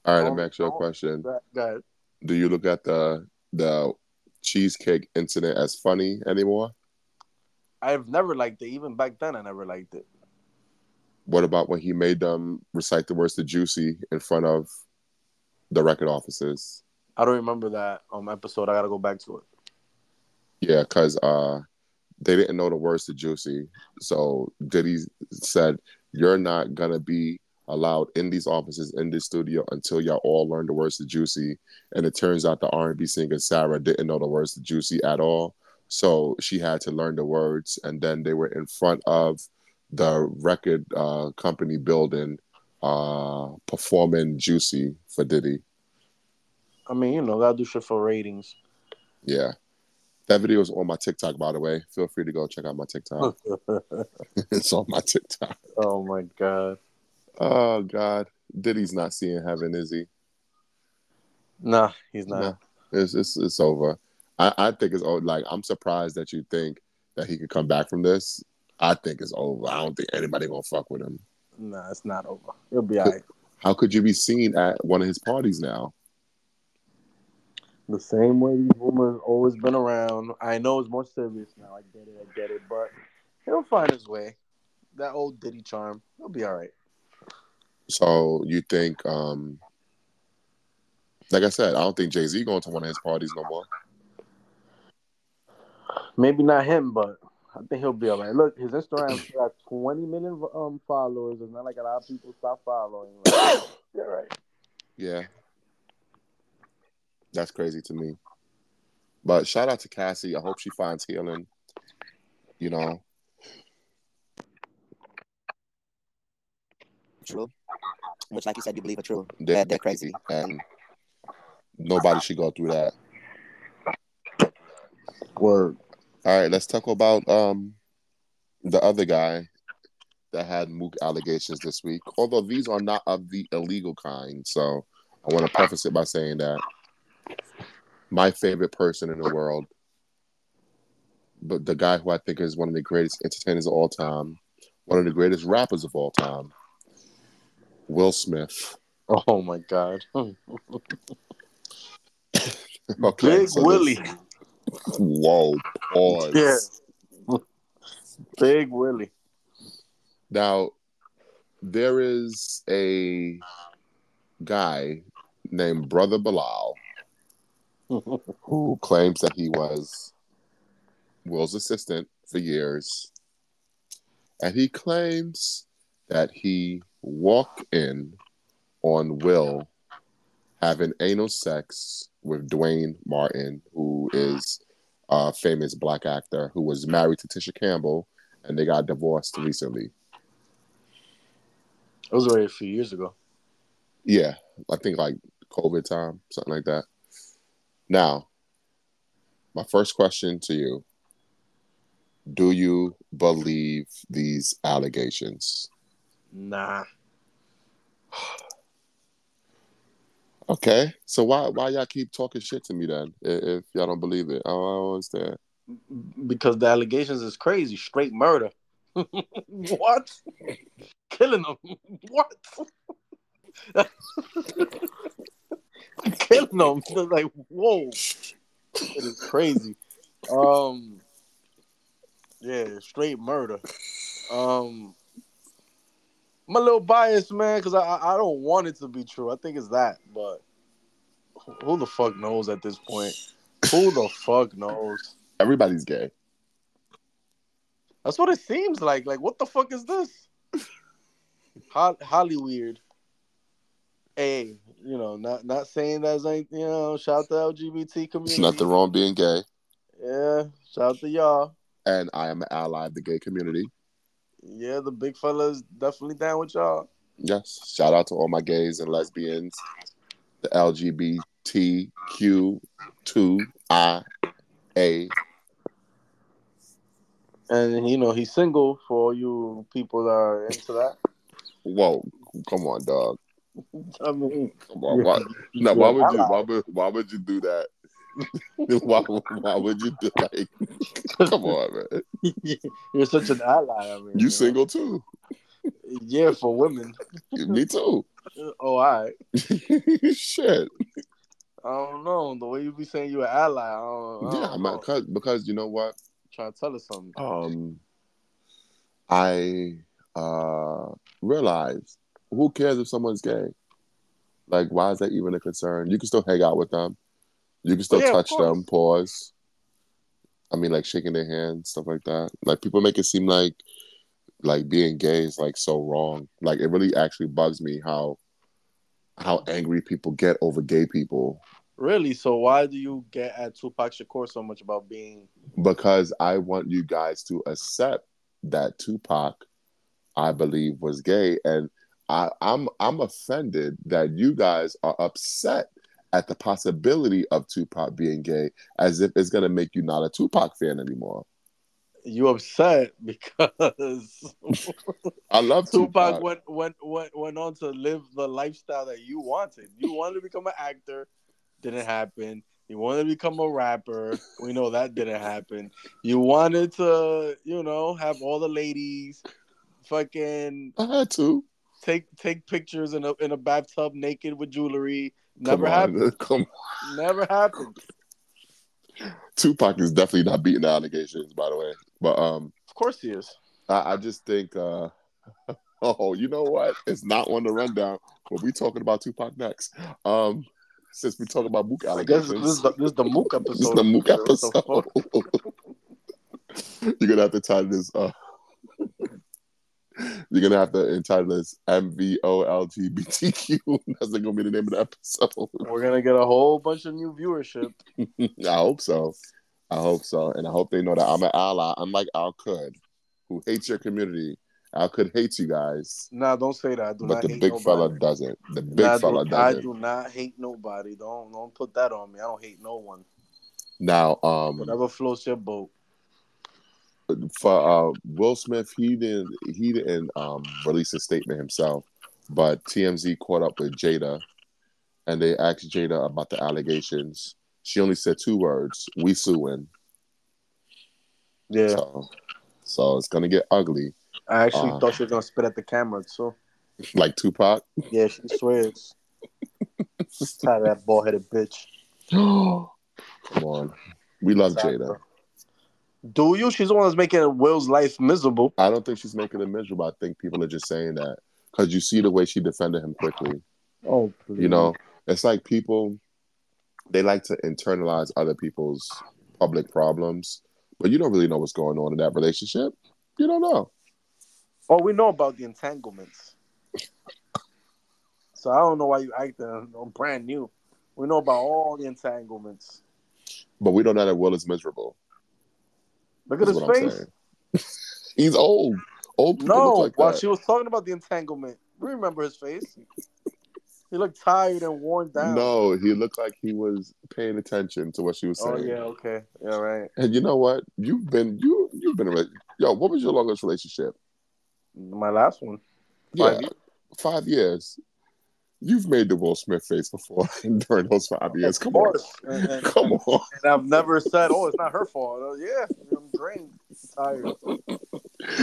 All right, let me ask you a question. Go ahead. Do you look at the the cheesecake incident as funny anymore? I've never liked it. Even back then, I never liked it. What about when he made them recite the words to Juicy in front of the record offices? I don't remember that um episode. I gotta go back to it. Yeah, because uh, they didn't know the words to Juicy. So Diddy said, You're not to be allowed in these offices, in this studio, until y'all all learn the words to Juicy. And it turns out the R&B singer Sarah didn't know the words to Juicy at all. So she had to learn the words. And then they were in front of the record uh, company building uh, performing Juicy for Diddy. I mean, you know, gotta do shit for ratings. Yeah. That video is on my TikTok, by the way. Feel free to go check out my TikTok. it's on my TikTok. oh my god. Oh God, Diddy's not seeing heaven, is he? Nah, he's not. No. It's it's it's over. I, I think it's over. Like I'm surprised that you think that he could come back from this. I think it's over. I don't think anybody gonna fuck with him. Nah, it's not over. He'll be alright. How could you be seen at one of his parties now? The same way these rumors always been around. I know it's more serious now. I get it. I get it. But he'll find his way. That old Diddy charm. He'll be all right. So you think, um, like I said, I don't think Jay Z going to one of his parties no more. Maybe not him, but I think he'll be alright. Look, his Instagram got 20 million um followers. It's not like a lot of people stop following. Like, yeah, right. Yeah, that's crazy to me. But shout out to Cassie. I hope she finds healing. You know, True. Which, like you said, you believe are true. they, They're, they're crazy. and nobody should go through that. Word. All right, let's talk about um the other guy that had mook allegations this week. Although these are not of the illegal kind, so I want to preface it by saying that my favorite person in the world, but the guy who I think is one of the greatest entertainers of all time, one of the greatest rappers of all time, Will Smith. Oh my god. Okay, Big so Willie. this- Whoa, pause. Yeah. Big Willie. Now, there is a guy named Brother Bilal who claims that he was Will's assistant for years. And he claims that he walked in on Will having anal sex with Duane Martin, who is a famous black actor who was married to Tisha Campbell and they got divorced recently. It was already a few years ago. Yeah, I think like COVID time, something like that. Now, my first question to you Do you believe these allegations? Nah. Okay, so why why y'all keep talking shit to me then i- if y'all don't believe it? I don't understand. Because the allegations is crazy. Straight murder. what? Killing them. What? Killing them. It's like, whoa. It is crazy. Um Yeah, straight murder. Um I'm a little biased, man, because I I don't want it to be true. I think it's that, but who the fuck knows at this point? Who the fuck knows? Everybody's gay. That's what it seems like. Like, what the fuck is this? Ho- Holly weird. Hey, you know, not not saying that's like you know, shout out to LGBT community. It's nothing wrong being gay, Yeah, shout out to y'all. and I am an ally of the gay community. Yeah, the big fella's definitely down with y'all. Yes, shout out to all my gays and lesbians, the LGBTQ2IA. And you know, he's single for all you people that are into that. Whoa, come on, dog. I mean, Come on, why, no, why would you? Why would, why would you do that? why, why would you do like? Come on, man. You're such an ally. I mean, You single too? Yeah, for women. Me too. Oh, all right. Shit. I don't know. The way you be saying you're an ally, I don't, I don't Yeah, know. man. Cause, because you know what? Try to tell us something. Um, I uh realized who cares if someone's gay? Like, why is that even a concern? You can still hang out with them. You can still oh, Yeah, touch them. Pause. I mean, like shaking their hands, stuff like that. Like people make it seem like like being gay is like so wrong. Like it really actually bugs me how how angry people get over gay people Really? So why do you get at Tupac Shakur so much about being? because I want you guys to accept that Tupac, I believe, was gay, and I, I'm I'm offended that you guys are upset at the possibility of Tupac being gay, as if it's gonna make you not a Tupac fan anymore. You upset because I love Tupac Tupac. went, went went went on to live the lifestyle that you wanted. You wanted to become an actor, didn't happen. You wanted to become a rapper. We know that didn't happen. You wanted to, you know, have all the ladies fucking I had to. Take take pictures in a in a bathtub naked with jewelry. Never Come happened. on. Never happened. Tupac is definitely not beating the allegations, by the way. But um, Of course he is. I, I just think uh, Oh, you know what? It's not on the rundown, but we talking about Tupac next. Um, since we talking about Mook allegations, this is the, this is the Mook episode. this is the Mook episode. You're gonna have to title this. Uh, you're gonna have to entitle this MVOLGBTQ. That's gonna be the name of the episode. We're gonna get a whole bunch of new viewership. I hope so. I hope so, and I hope they know that I'm an ally, unlike Al Cood, who hates your community. Al Cood hates you guys, Nah, don't say that. I do but the big nobody. fella doesn't. The big Nah, fella do, doesn't. I do not hate nobody. Don't don't put that on me. I don't hate no one. Now, um, Whatever floats your boat. For uh, Will Smith, he didn't he didn't um, release a statement himself, but TMZ caught up with Jada, and they asked Jada about the allegations. She only said two words: "We suing." Yeah, So, so it's gonna get ugly, I actually uh, thought she was gonna spit at the camera too. like Tupac. Yeah, she swears. Tired of that bald headed bitch. Come on, we love Jada. Do you? She's the one that's making Will's life miserable. I don't think she's making it miserable. I think people are just saying that because you see the way she defended him quickly. Oh, please. You know, it's like people they like to internalize other people's public problems, but you don't really know what's going on in that relationship. You don't know. Oh, we know about the entanglements. so I don't know why you acting I'm brand new. We know about all the entanglements. But we don't know that Will is miserable. Look at his face. He's old. Old people No, like while that. she was talking about the entanglement, we remember his face. He looked tired and worn down. No, he looked like he was paying attention to what she was saying. Oh yeah, okay, yeah, right. And you know what? You've been you you've been a yo. What was your longest relationship? My last one. Yeah, Five years. five years. You've made the Will Smith face before during those five years. Come on. And, and- come on. and I've never said, "Oh, it's not her fault." Uh, yeah, Tired.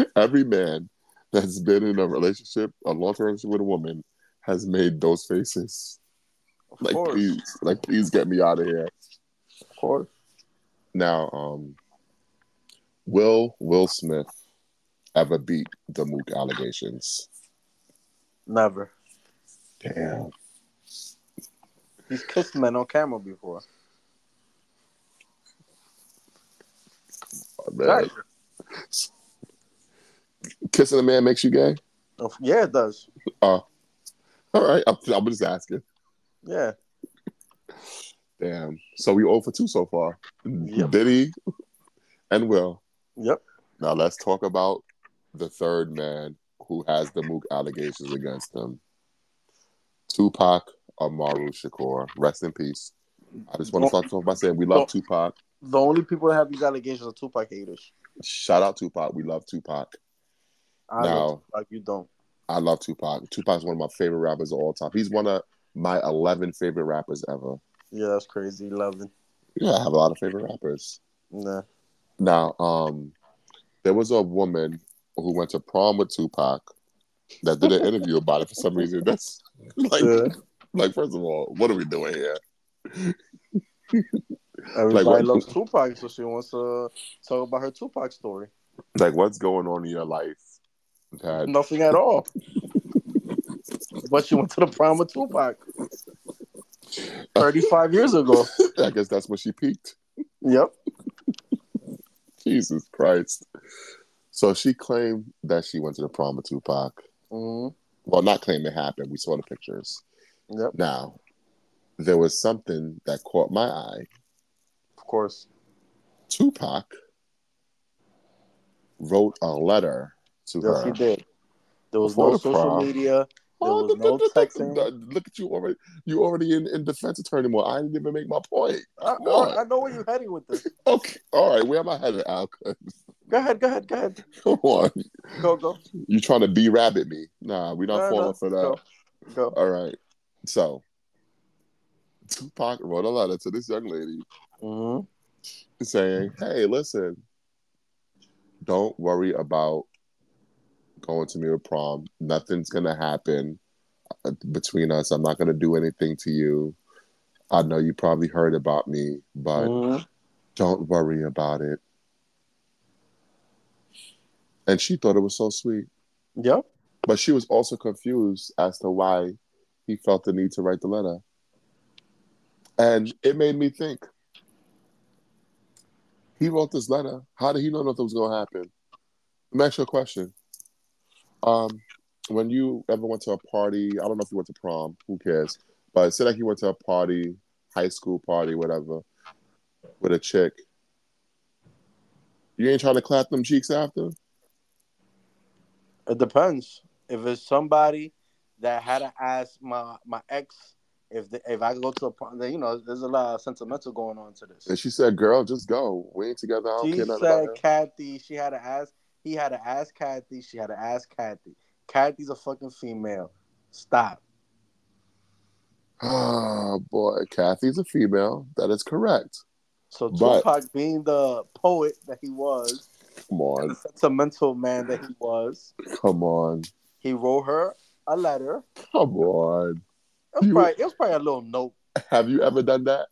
Every man that's been in a relationship, a long term relationship with a woman, has made those faces. Of Like course, please, like please get me out of here. of course. Now, um, will Will Smith ever beat the Mook allegations? Never. Damn. He's kissed men on camera before. Man. Kissing a man makes you gay? Oh, Yeah, it does. Oh. All right, I'm, I'm just asking. Yeah. Damn. So we 0 for 2 so far. Yep. Diddy and Will. Yep. Now let's talk about the third man who has the Mook allegations against him. Tupac Amaru Shakur. Rest in peace. I just want to start off by saying we love Tupac. The only people that have these allegations are Tupac haters. Shout out Tupac. We love Tupac. I Now- love Tupac. You don't. I love Tupac. Tupac's one of my favorite rappers of all time. He's one of my 11 favorite rappers ever. Yeah, that's crazy. Eleven. Yeah, I have a lot of favorite rappers. Nah. Now, um, there was a woman who went to prom with Tupac that did an interview about it for some reason. That's like, Yeah. like first of all, what are we doing here? Everybody what- loves Tupac, so she wants to talk about her Tupac story. Like, what's going on in your life? That Nothing at all. but she went to the prom with Tupac. 35 years ago. I guess that's when she peaked. Yep. Jesus Christ! So she claimed that she went to the prom with Tupac. hmm Well, not claim it happened. We saw the pictures. Yep. Now, there was something that caught my eye. Of course. Tupac wrote a letter to Yes, her. he did. There was Before no the social prom. media. There Oh, was look, no texting. Look at you already. You already in, in defense attorney mode. I didn't even make my point. I, Come on. I, I know where you're heading with this. Okay, all right. Where am I headed, Al? Go ahead, go ahead, go ahead. Come on. Go, go. You trying to be rabbit me? Nah, we're not No, falling no, for that. Go. Go. All right. So, Tupac wrote a letter to this young lady hmm saying, "Hey, listen, don't worry about going to me to prom. Nothing's gonna happen uh, between us. I'm not gonna do anything to you. I know you probably heard about me, but hmm don't worry about it." And she thought it was so sweet. Yep. But she was also confused as to why he felt the need to write the letter. And it made me think. He wrote this letter. How did he know nothing was going to happen? Let me ask you a question. Um, when you ever went to a party, I don't know if you went to prom, who cares? But say like you went to a party, high school party, whatever, with a chick. You ain't trying to clap them cheeks after? It depends. If it's somebody that had to ask my my ex if the, if I go to a party, you know, there's a lot of sentimental going on to this. And she said, "Girl, just go. We ain't together. I don't She care nothing said, about. Kathy, she had to ask. He had to ask Kathy. She had to ask Kathy. Kathy's a fucking female. Stop. Oh boy, Kathy's a female. That is correct. So But- Tupac, being the poet that he was, Come the on, sentimental man that he was, come on, he wrote her a letter. come on. It was, You- probably, it was probably a little note. Have you ever done that?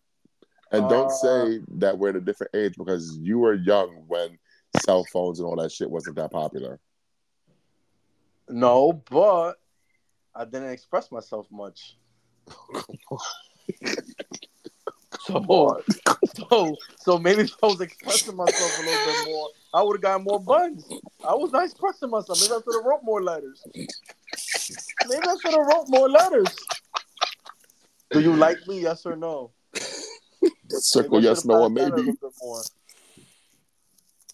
And don't Uh, say that we're at a different age because you were young when cell phones and all that shit wasn't that popular. No, but I didn't express myself much. So, so, so maybe if I was expressing myself a little bit more, I would have got more buns. I was not expressing myself. Maybe I should have wrote more letters. Maybe I should have wrote more letters. Do you like me? Yes or no? Circle Maybe yes, no, or padded that a maybe.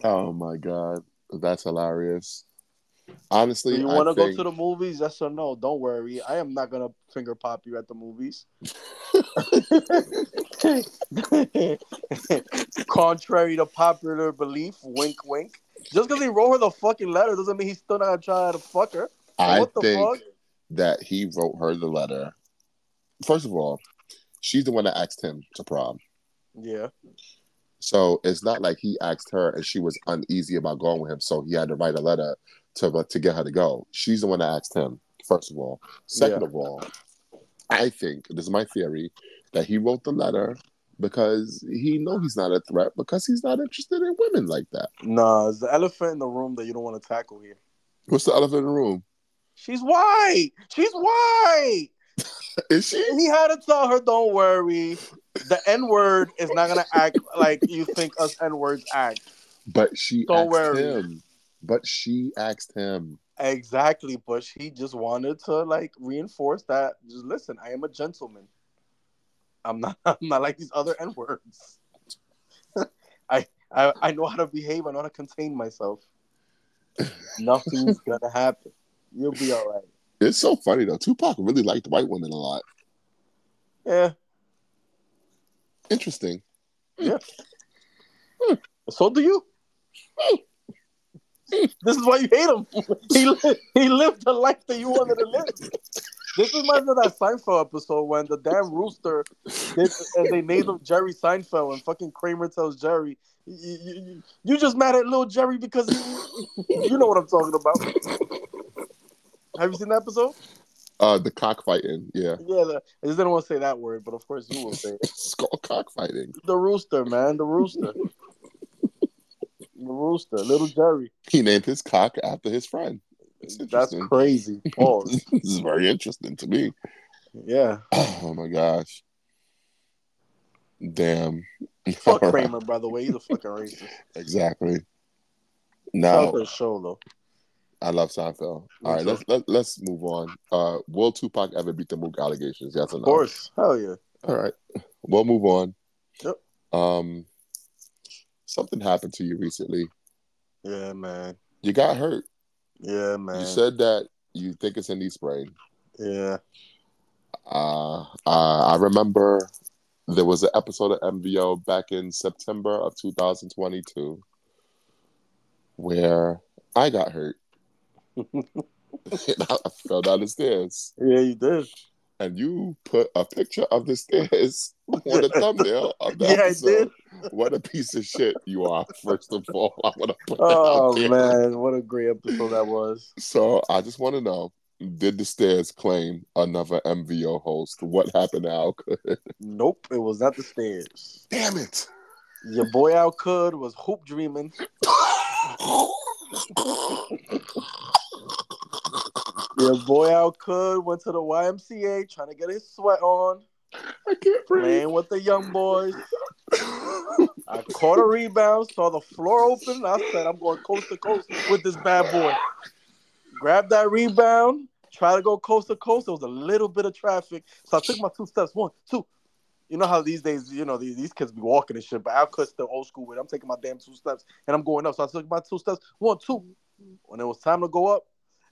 Oh my god, that's hilarious. Honestly, Do you want to go to the movies? Yes or no? Don't worry. I am not gonna finger pop you at the movies. Contrary to popular belief, wink, wink. Just because he wrote her the fucking letter doesn't mean he's still not gonna try to fuck her. I what the think fuck? that he wrote her the letter. First of all, she's the one that asked him to prom. Yeah, So it's not like he asked her and she was uneasy about going with him, so he had to write a letter to to get her to go. She's the one that asked him. First of all, second Yeah. of all, I think this is my theory that he wrote the letter because he know he's not a threat because he's not interested in women like that. nah, it's the elephant in the room that you don't want to tackle here. What's the elephant in the room? She's white. She's white. Is she? He had to tell her, "Don't worry, the N word is not gonna act like you think us N words act." But she Don't asked worry. him. But she asked him. Exactly, but she just wanted to like reinforce that. Just listen, I am a gentleman. I'm not. I'm not like these other N words. I, I I know how to behave. I know how to contain myself. Nothing's gonna happen. You'll be all right. It's so funny though. Tupac really liked white women a lot. Yeah. Interesting. Yeah. Hmm. So do you. This is why you hate him. He li- he lived the life that you wanted to live. This reminds me of that Seinfeld episode when the damn rooster did, and they named him Jerry Seinfeld, and fucking Kramer tells Jerry, "You, you, you- just mad at little Jerry because you know what I'm talking about." Have you seen that episode? Uh, the cockfighting. Yeah, Yeah, the, I just didn't want to say that word, but of course you will say it. it's called cockfighting. The rooster, man, the rooster, the rooster, little Jerry. He named his cock after his friend. That's crazy. Pause. this is very interesting to me. Yeah. Oh my gosh. Damn. Fuck right. Kramer, by the way. He's a fucking racist. Exactly. Now out to the show, though. I love Seinfeld. All right, let's let, let's move on. Uh, will Tupac ever beat the Mook allegations? Yes or no? Of course. Hell yeah. All right, we'll move on. Yep. Um, something happened to you recently. Yeah, man. You got hurt. Yeah, man. You said that you think it's a knee sprain. yeah. Uh, uh, I remember there was an episode of MVO back in September of 2022 where I got hurt. I fell down the stairs, Yeah, you did. and you put a picture of the stairs on the thumbnail of the Yeah, I episode. did. What a piece of shit you are! First of all, I want to put that Oh, man. What a great episode that was. So I just want to know: Did the stairs claim another MVO host? What happened to Al Cood? Nope. It was not the stairs. Damn it! Your boy Al was hoop dreaming. Your boy Al Cood went to the YMCA trying to get his sweat on, I can't breathe. playing with the young boys. I caught a rebound, saw the floor open, and I said, I'm going coast to coast with this bad boy. Grab that rebound, try to go coast to coast. There was a little bit of traffic. So I took my two steps. One, two. You know how these days, you know, these, these kids be walking and shit, but Al Cood still old school with it. I'm taking my damn two steps and I'm going up. So I took my two steps. One, two. When it was time to go up,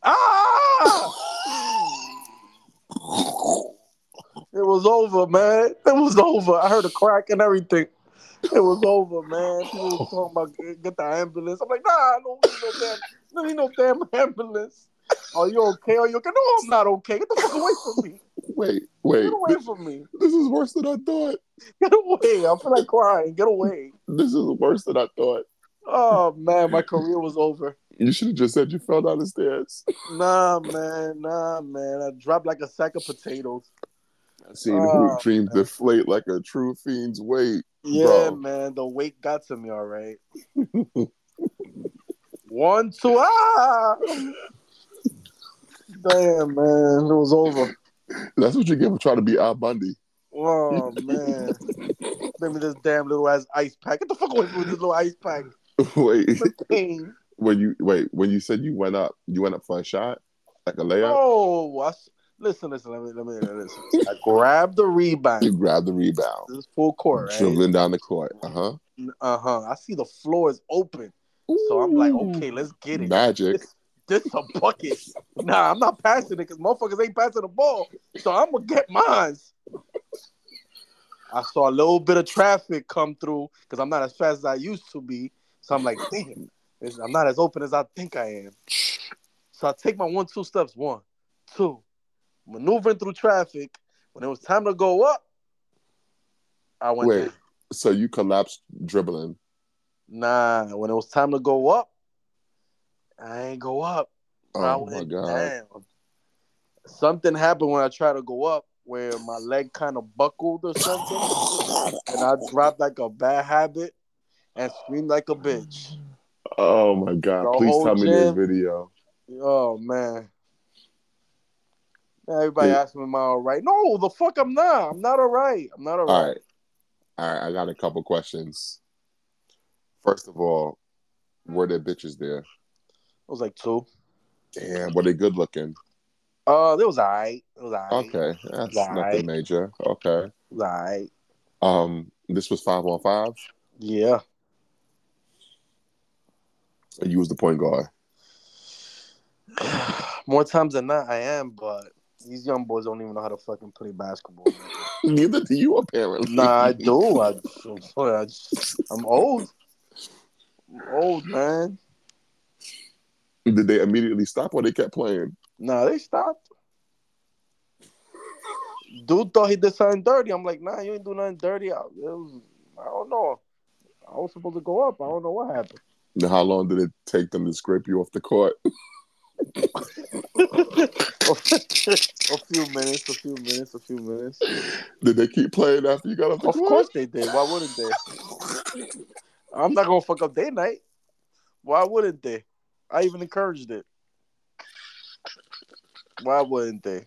ah! It was over, man. It was over. I heard a crack and everything. It was over, man. People was talking about get the ambulance. I'm like, nah, I don't need no damn, don't need no damn ambulance. Are you okay? Are you okay? No, I'm not okay. Get the fuck away from me. Wait, wait. Get away This, from me. this is worse than I thought. Get away. I feel like crying. Get away. This is worse than I thought. Oh man, my career was over. You should have just said you fell down the stairs. Nah, man. Nah, man. I dropped like a sack of potatoes. I seen Oh, hoop dreams deflate like a true fiend's weight. Yeah, Bro. man. The weight got to me, all right. One, two, ah! Damn, man. It was over. That's what you get for trying to be Al Bundy. Oh, man. Give me this damn little ass ice pack. Get the fuck away from this little ice pack. wait, when you wait when you said you went up, you went up for a shot, like a layup. Oh, I listen, listen. Let me, let me listen. I grabbed the rebound. You rebound. grab the rebound, This is full court, right? dribbling down the court. Uh huh. Uh huh. I see the floor is open, so I'm like, okay, let's get it. Magic. This a bucket. Nah, I'm not passing it because motherfuckers ain't passing the ball. So I'm gonna get mines. I saw a little bit of traffic come through because I'm not as fast as I used to be. So I'm like, damn, I'm not as open as I think I am. So I take my one, two steps. One, two, maneuvering through traffic. When it was time to go up, I went. Wait. down. So you collapsed dribbling. Nah, when it was time to go up, I ain't go up. I Oh my god. down. Something happened when I tried to go up where my leg kind of buckled or something. And I dropped like a bad habit and screamed like a bitch. Oh my god. The Please tell me this video. Oh man. Everybody Yeah. asking me, Am I all right? No, the fuck I'm not. I'm not all right. I'm not all right. All right. All right. I got a couple questions. First of all, were there bitches there? It was like two. Damn, were they good looking? Uh, it was all right. It was all right. Okay, that's Right. nothing major. Okay. It all right. Um, this was five on five. Yeah. And you was the point guard. More times than not, I am, but these young boys don't even know how to fucking play basketball. Neither do you, apparently. nah, I do. I, I'm old. I'm old, man. Did they immediately stop or they kept playing? Nah, they stopped. Dude thought he did something dirty. I'm like, nah, you ain't do nothing dirty. I, was, I don't know. I was supposed to go up. I don't know what happened. Now, how long did it take them to scrape you off the court? a few minutes, a few minutes, a few minutes. Did they keep playing after you got off the Of court? course they did. Why wouldn't they? I'm not gonna fuck up their night. Why wouldn't they? I even encouraged it. Why wouldn't they?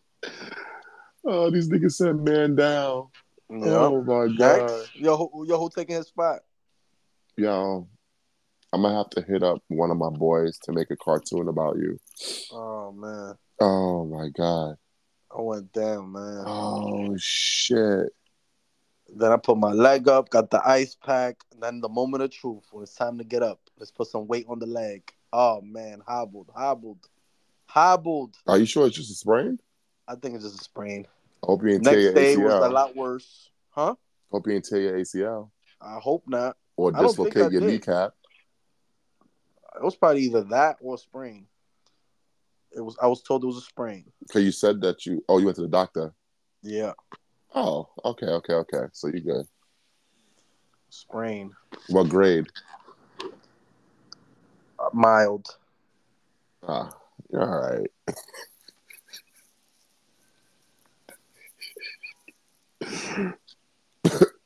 Oh, these niggas said man down. Yeah. Oh my god. Yo, yo, who taking his spot? Yo, I'm gonna have to hit up one of my boys to make a cartoon about you. Oh man, Oh my god. I went down, man. Oh shit. Then I put my leg up, got the ice pack. And then the moment of truth, when it's time to get up, let's put some weight on the leg. Oh man, hobbled, hobbled, hobbled. Are you sure it's just a sprain? I think it's just a sprain. Hope you didn't tear Next your day was a lot worse, huh? Hope you didn't tear your ACL I hope not. or I dislocate your did. kneecap. It was probably either that or sprain. It was. I was told it was a sprain. Cause you said that you. Oh, you went to the doctor. Yeah, Oh, okay, okay, okay. So you good. sprain. What grade? Mild. Ah, you're all right.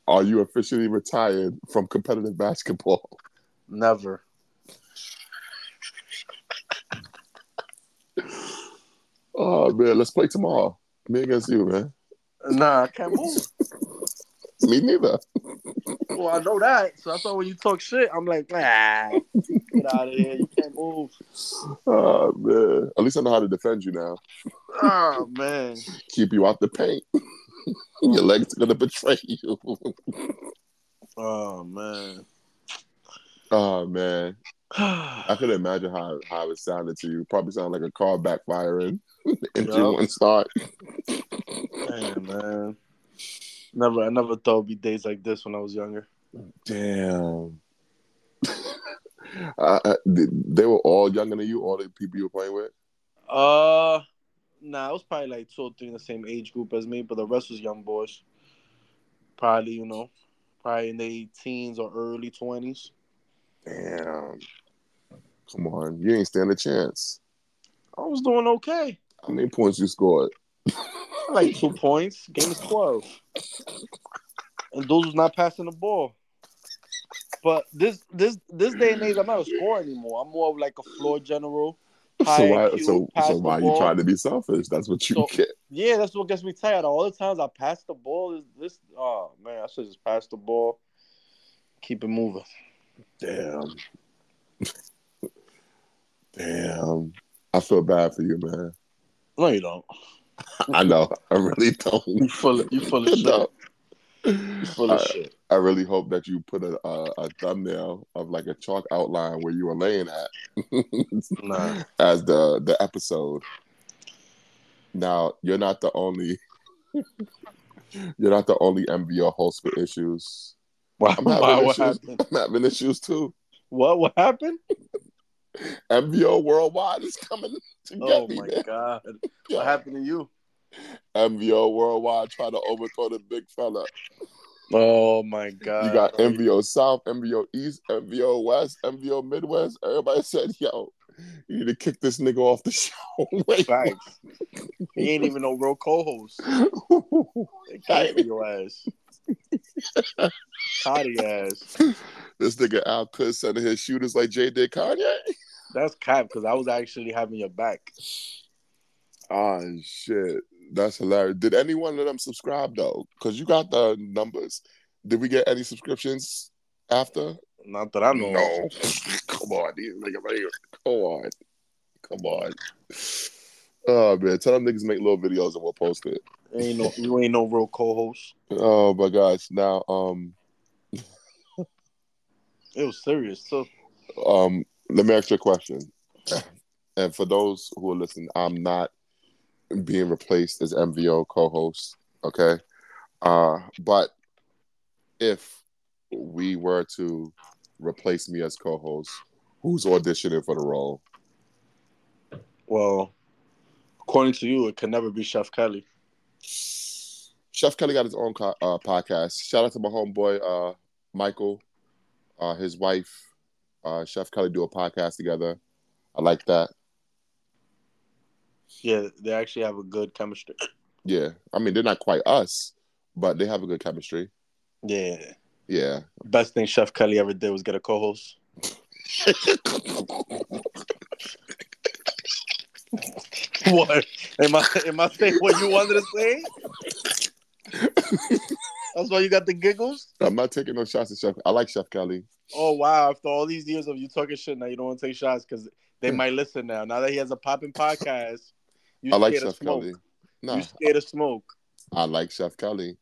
Are you officially retired from competitive basketball? Never. Oh man, let's play tomorrow. Me against you, man. Nah, I can't move. Me neither. Well, I know that. So I thought when you talk shit, I'm like, nah, get out of here. You can't move. Oh man. At least I know how to defend you now. Oh man. Keep you out the paint. Your legs are gonna betray you. Oh man. oh man. I could imagine how, how it sounded to you. Probably sound like a car backfiring. Engine Yup. wouldn't start. Damn, man. Never, I never thought it'd be days like this when I was younger. Damn. They were all younger than you, all the people you were playing with? Uh, nah, it was probably like two or three in the same age group as me, but the rest was young boys. Probably, you know, probably in their teens or early twenties. Damn. Come on. You ain't stand a chance. I was doing okay. How many points you scored? Like two points. Game is twelve, and those was not passing the ball. But this this this day and age, I'm not a scorer anymore. I'm more of like a floor general. So why IQ, so so the why you trying to be selfish? That's what you So- get. Yeah, that's what gets me tired. All the times I pass the ball is this. Oh man, I should just pass the ball, keep it moving. Damn. Damn. I feel bad for you, man. No, you don't. I know. I really don't. You full of you full of shit. No. You full of I, shit. I really hope that you put a, a, a thumbnail of like a chalk outline where you were laying at Nah. as the the episode. Now you're not the only you're not the only MVO host with issues. Why, I'm having what issues. happened? I'm having issues too. What what happened? MVO Worldwide is coming to get Oh me. my man. god. Yeah. What happened to you? MVO Worldwide trying to overthrow the big fella. Oh my god. You got MVO South, MVO East, MVO West, MVO Midwest. Everybody said, yo, you need to kick this nigga off the show. Wait. Facts. He ain't even no real co-host. For your ass. Cotty ass. this nigga Al Cood sending his shooters like Jay did Kanye. That's cap because I was actually having your back. Ah, shit. That's hilarious. Did any one of them subscribe though? Because you got the numbers. Did we get any subscriptions after? Not that I know. No. Come on, right here. Come on. Come on. Oh man, tell them niggas make little videos and we'll post it. Ain't no you ain't no real co-host. Oh my gosh. Now um It was serious too. um let me ask you a question. And for those who are listening, I'm not being replaced as MVO co-host, okay? Uh but if we were to replace me as co-host, who's auditioning for the role? Well, according to you, it can never be Chef Kelly. Chef Kelly got his own co- uh, podcast. Shout out to my homeboy uh, Michael, uh, his wife, uh, Chef Kelly do a podcast together. I like that. Yeah, they actually have a good chemistry. Yeah, I mean they're not quite us, but they have a good chemistry. Yeah. Yeah. Best thing Chef Kelly ever did was get a co-host. What? Am I am I saying what you wanted to say? That's why you got the giggles? I'm not taking no shots at Chef. I like Chef Kelly. Oh wow! After all these years of you talking shit, now you don't want to take shots because they might listen now. Now that he has a popping podcast, you I like Chef. Kelly. No, You scared of smoke. I like Chef Kelly.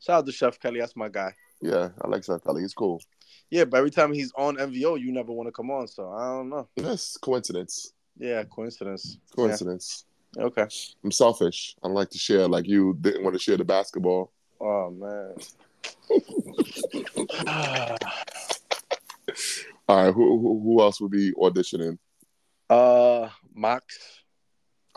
Shout out to Chef Kelly. That's my guy. Yeah, I like Chef Kelly. He's cool. Yeah, but every time he's on MVO, you never want to come on. So I don't know. That's coincidence. Yeah, coincidence. Coincidence. Yeah. Okay. I'm selfish. I like to share. Like you didn't want to share the basketball. Oh man. All right, who who, who else would be auditioning? uh, Mox.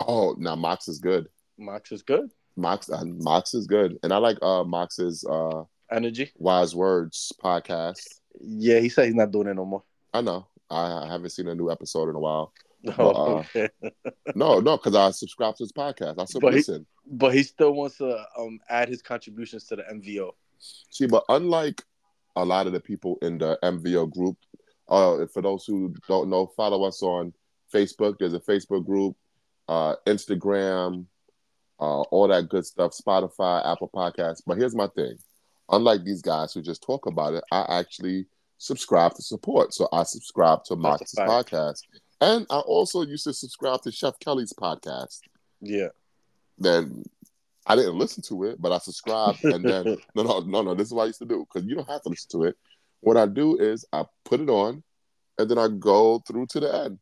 Oh, now Mox is good. Mox is good. Mox uh, Mox is good, and I like uh Mox's uh Energy. Wise Words podcast. Yeah, he said he's not doing it no more. I know. I, I haven't seen a new episode in a while. Oh, uh. No, no, because I subscribe to his podcast. I still But he- But he still wants to um add his contributions to the MVO. See, but unlike a lot of the people in the MVO group, uh, for those who don't know, follow us on Facebook. There's a Facebook group. Uh, Instagram, uh, all that good stuff, Spotify, Apple Podcasts. But here's my thing: unlike these guys who just talk about it, I actually subscribe to support. So I subscribe to Mox's podcast, and I also used to subscribe to Chef Kelly's podcast. Yeah. Then I didn't listen to it, but I subscribed, and then no, no, no, no. This is what I used to do because you don't have to listen to it. What I do is I put it on, and then I go through to the end.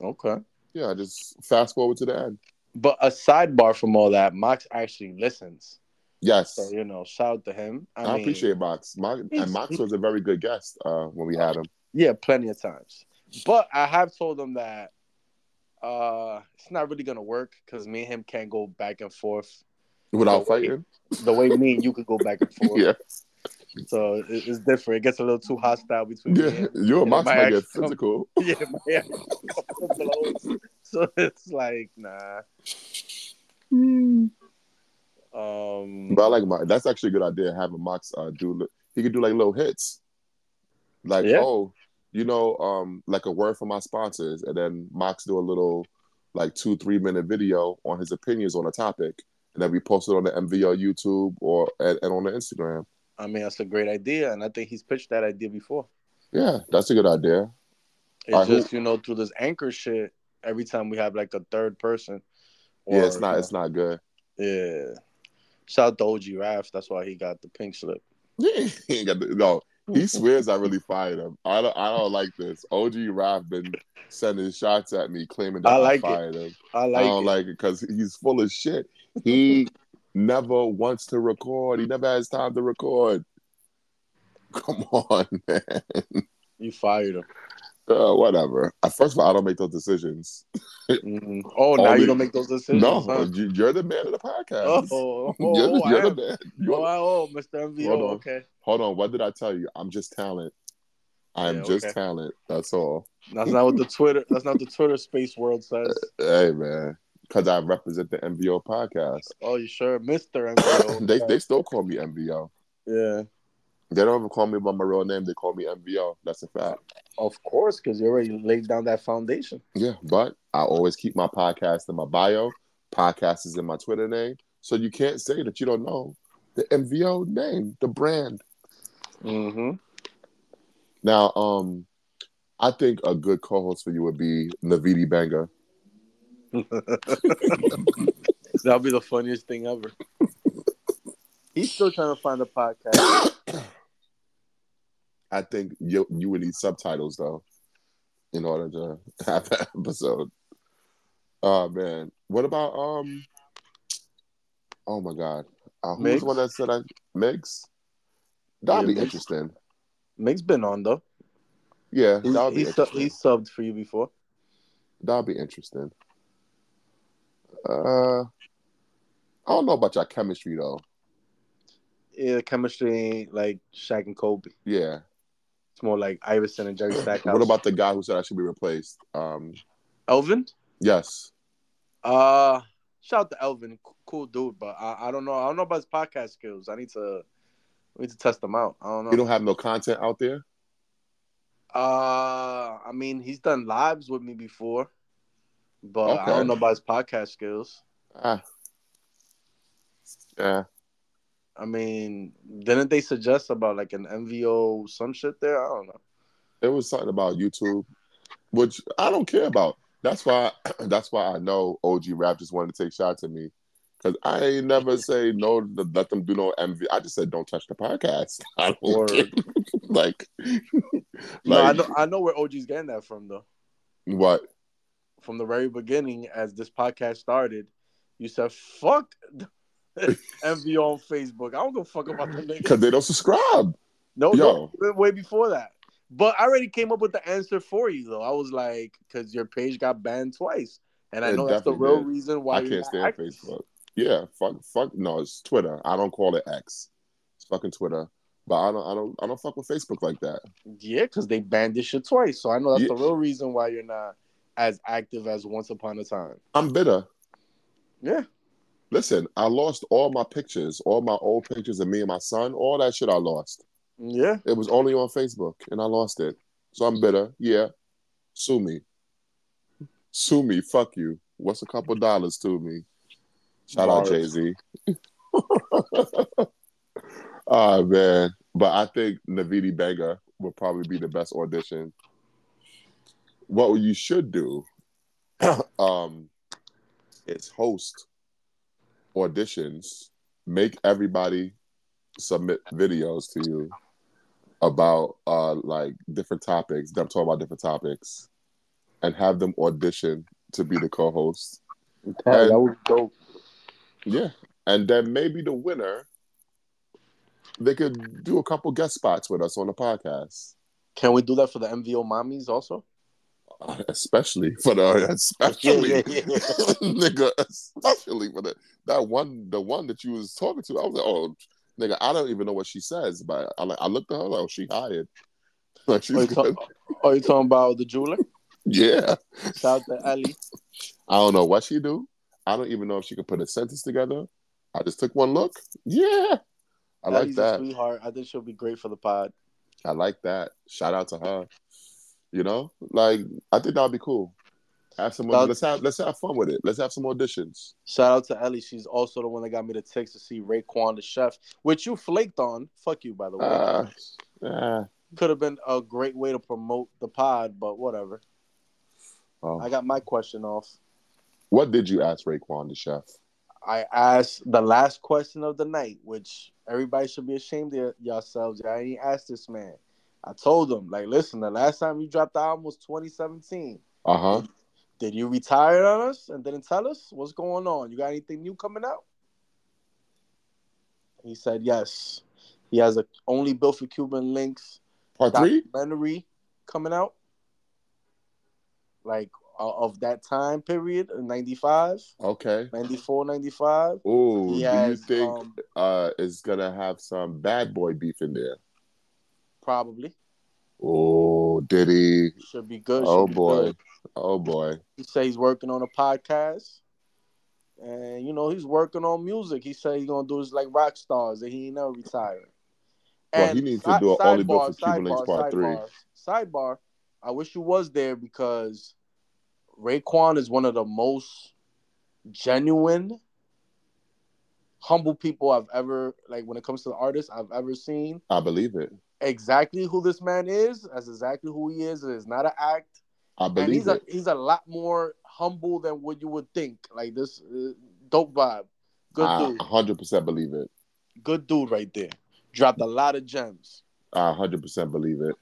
Okay. Yeah, I just fast forward to the end. But a sidebar from all that, Mox actually listens. Yes, So, you know, shout out to him. I, I, mean, appreciate Mox. Mox and Mox was a very good guest uh, when we had him. Yeah, plenty of times. But I have told him that uh it's not really gonna work because me and him can't go back and forth Without The way- fighting, the way me and you could go back and forth. yeah, So it, it's different. It gets a little too hostile between yeah. You and Yeah, Mox might get physical. yeah, my blows. So it's like nah. Um, But I like Mox. That's actually a good idea. Having Mox uh, do he could do like little hits, like Yeah. oh, you know, um, like a word from my sponsors, and then Mox do a little like two three minute video on his opinions on a topic, and then we post it on the MVO YouTube or and, and on the Instagram. I mean that's a great idea, and I think he's pitched that idea before. Yeah, that's a good idea. It's just you know through this anchor shit. Every time we have like a third person, yeah, it's not it's not good. yeah. Shout out to OG Raf. That's why he got the pink slip. he got the, no. He swears I really fired him. I don't. I don't like this. OG Raf been sending shots at me, claiming that I I, like it. fired him. I I don't it. like it because he's full of shit. He never wants to record. He never has time to record. Come on, man. you fired him. Uh, whatever. Uh, First of all, I don't make those decisions. Mhm. Oh, now Only- you don't make those decisions. no, huh? you- you're the man of the podcast. Oh, oh, you're the, oh, you're the man. You're- Oh, oh, Mr. MVO. Hold on. Okay, Hold on. What did I tell you? I'm just talent. I am Yeah, just okay. talent. That's all. that's not what the Twitter. That's not the Twitter space world says. Hey, man. Because I represent the MVO podcast. Oh, you sure, Mr. MVO? they, they still call me MVO. yeah, They don't even call me by my real name. They call me MVO. That's a fact. of course, because you already laid down that foundation. Yeah, but I always keep my podcast in my bio. Podcast is in my Twitter name. So you can't say that you don't know the MVO name, the brand. Mm-hmm. Now, um, I think a good co-host for you would be Navidi Banger. That'll be the funniest thing ever. He's still trying to find a podcast. I think you you would need subtitles though, in order to have that episode. Oh man, what about um? Oh my God, uh, who's the one that said I Migs? That'd Yeah, be Migs. interesting. Migs been on though. Yeah, He's, that would be he's, su- he's subbed for you before. That'd be interesting. Uh, I don't know about your chemistry though. Yeah, chemistry ain't like Shaq and Kobe. Yeah. It's more like Iverson and Jerry Stackhouse. What about the guy who said I should be replaced? Um, Elvin? yes. Uh, shout out to Elvin, cool dude, but I, I don't know. I don't know about his podcast skills. I need to I need to test them out. I don't know. You don't have no content out there. uh, I mean, he's done lives with me before, but I don't know about his podcast skills. Ah. Yeah. I mean, didn't they suggest about like an MVO some shit there? I don't know. It was something about YouTube, which I don't care about. That's why. That's why I know OG Raf just wanted to take shots at me, because I ain't never say no. To let them do no MV. I just said don't touch the podcast. I don't care. like, No, I know I know where OG's getting that from though. what? From the very beginning, as this podcast started, you said fuck MVO on Facebook. I don't a fuck about the niggas. Because they don't subscribe. No, Yo. no, way before that. But I already came up with the answer for you though. I was like, because your page got banned twice, and I It know that's the real did. reason why I can't stand active. Facebook. Yeah, fuck, fuck. No, it's Twitter. I don't call it X. It's fucking Twitter. But I don't, I don't, I don't fuck with Facebook like that. Yeah, because they banned this shit twice, so I know that's Yeah. the real reason why you're not as active as once upon a time. I'm bitter. Yeah, Listen, I lost all my pictures, all my old pictures of me and my son. All that shit I lost. yeah. It was only on Facebook, and I lost it. So I'm bitter. Yeah, sue me. Sue me. Fuck you. What's a couple dollars to me? Shout out Jay Z. oh man, but I think Navidi Bega would probably be the best audition. What you should do, um, is host auditions. Make everybody submit videos to you about uh like different topics. Them talking about different topics, and have them audition to be the co-host. Damn, that was dope. Yeah, and then maybe the winner, they could do a couple guest spots with us on the podcast, Can we do that for the MVO mommies also? Especially for the especially Yeah, yeah, yeah. nigga, especially for the that one the one that you was talking to. I was like, oh nigga, I don't even know what she says, but I like I looked at her like, oh, she hired. Like she's Are oh, you, good. talk- are you talking about the jeweler? Yeah, Shout out to Ellie. I don't know what she do. I don't even know if she could put a sentence together. I just took one look. Yeah, I like that. sweetheart. I think she'll be great for the pod. I like that. Shout out to her. You know, like I think that'd be cool. Have some. Let's have let's have fun with it. Let's have some auditions. Shout out to Ellie. She's also the one that got me the text to see Raekwon the chef, which you flaked on. Fuck you, by the way. Uh, uh, Could have been a great way to promote the pod, but whatever. oh. I got my question off. What did you ask Raekwon the chef? I asked the last question of the night, which everybody should be ashamed of yourselves. I ain't asked this man. I told him, like, listen, the last time you dropped the album was 2017. Uh huh. Did you retire on us and didn't tell us what's going on? You got anything new coming out? He said yes. He has a only built for Cuban links Part three. documentary coming out, like uh, of that time period 95, Okay. 94, 95. Oh, do you think um, uh is gonna have some bad boy beef in there? Probably Oh, did he? should be good. Oh be boy. good. Oh boy. He said he's working on a podcast. And you know, he's working on music. He said he's gonna do this like rock stars and he ain't never retired. Well, he needs to do a Only Built for Cuban Links Part Three. Sidebar, sidebar. I wish you was there because Raekwon is one of the most genuine, humble people I've ever like when it comes to the artists I've ever seen. I believe it. Exactly who this man is, that's exactly who he is. It is not an act. I and believe he's a he's a lot more humble than what you would think. Like this uh, dope vibe, good I dude, 100% believe it. good dude right there. Dropped a lot of gems. I 100% believe it.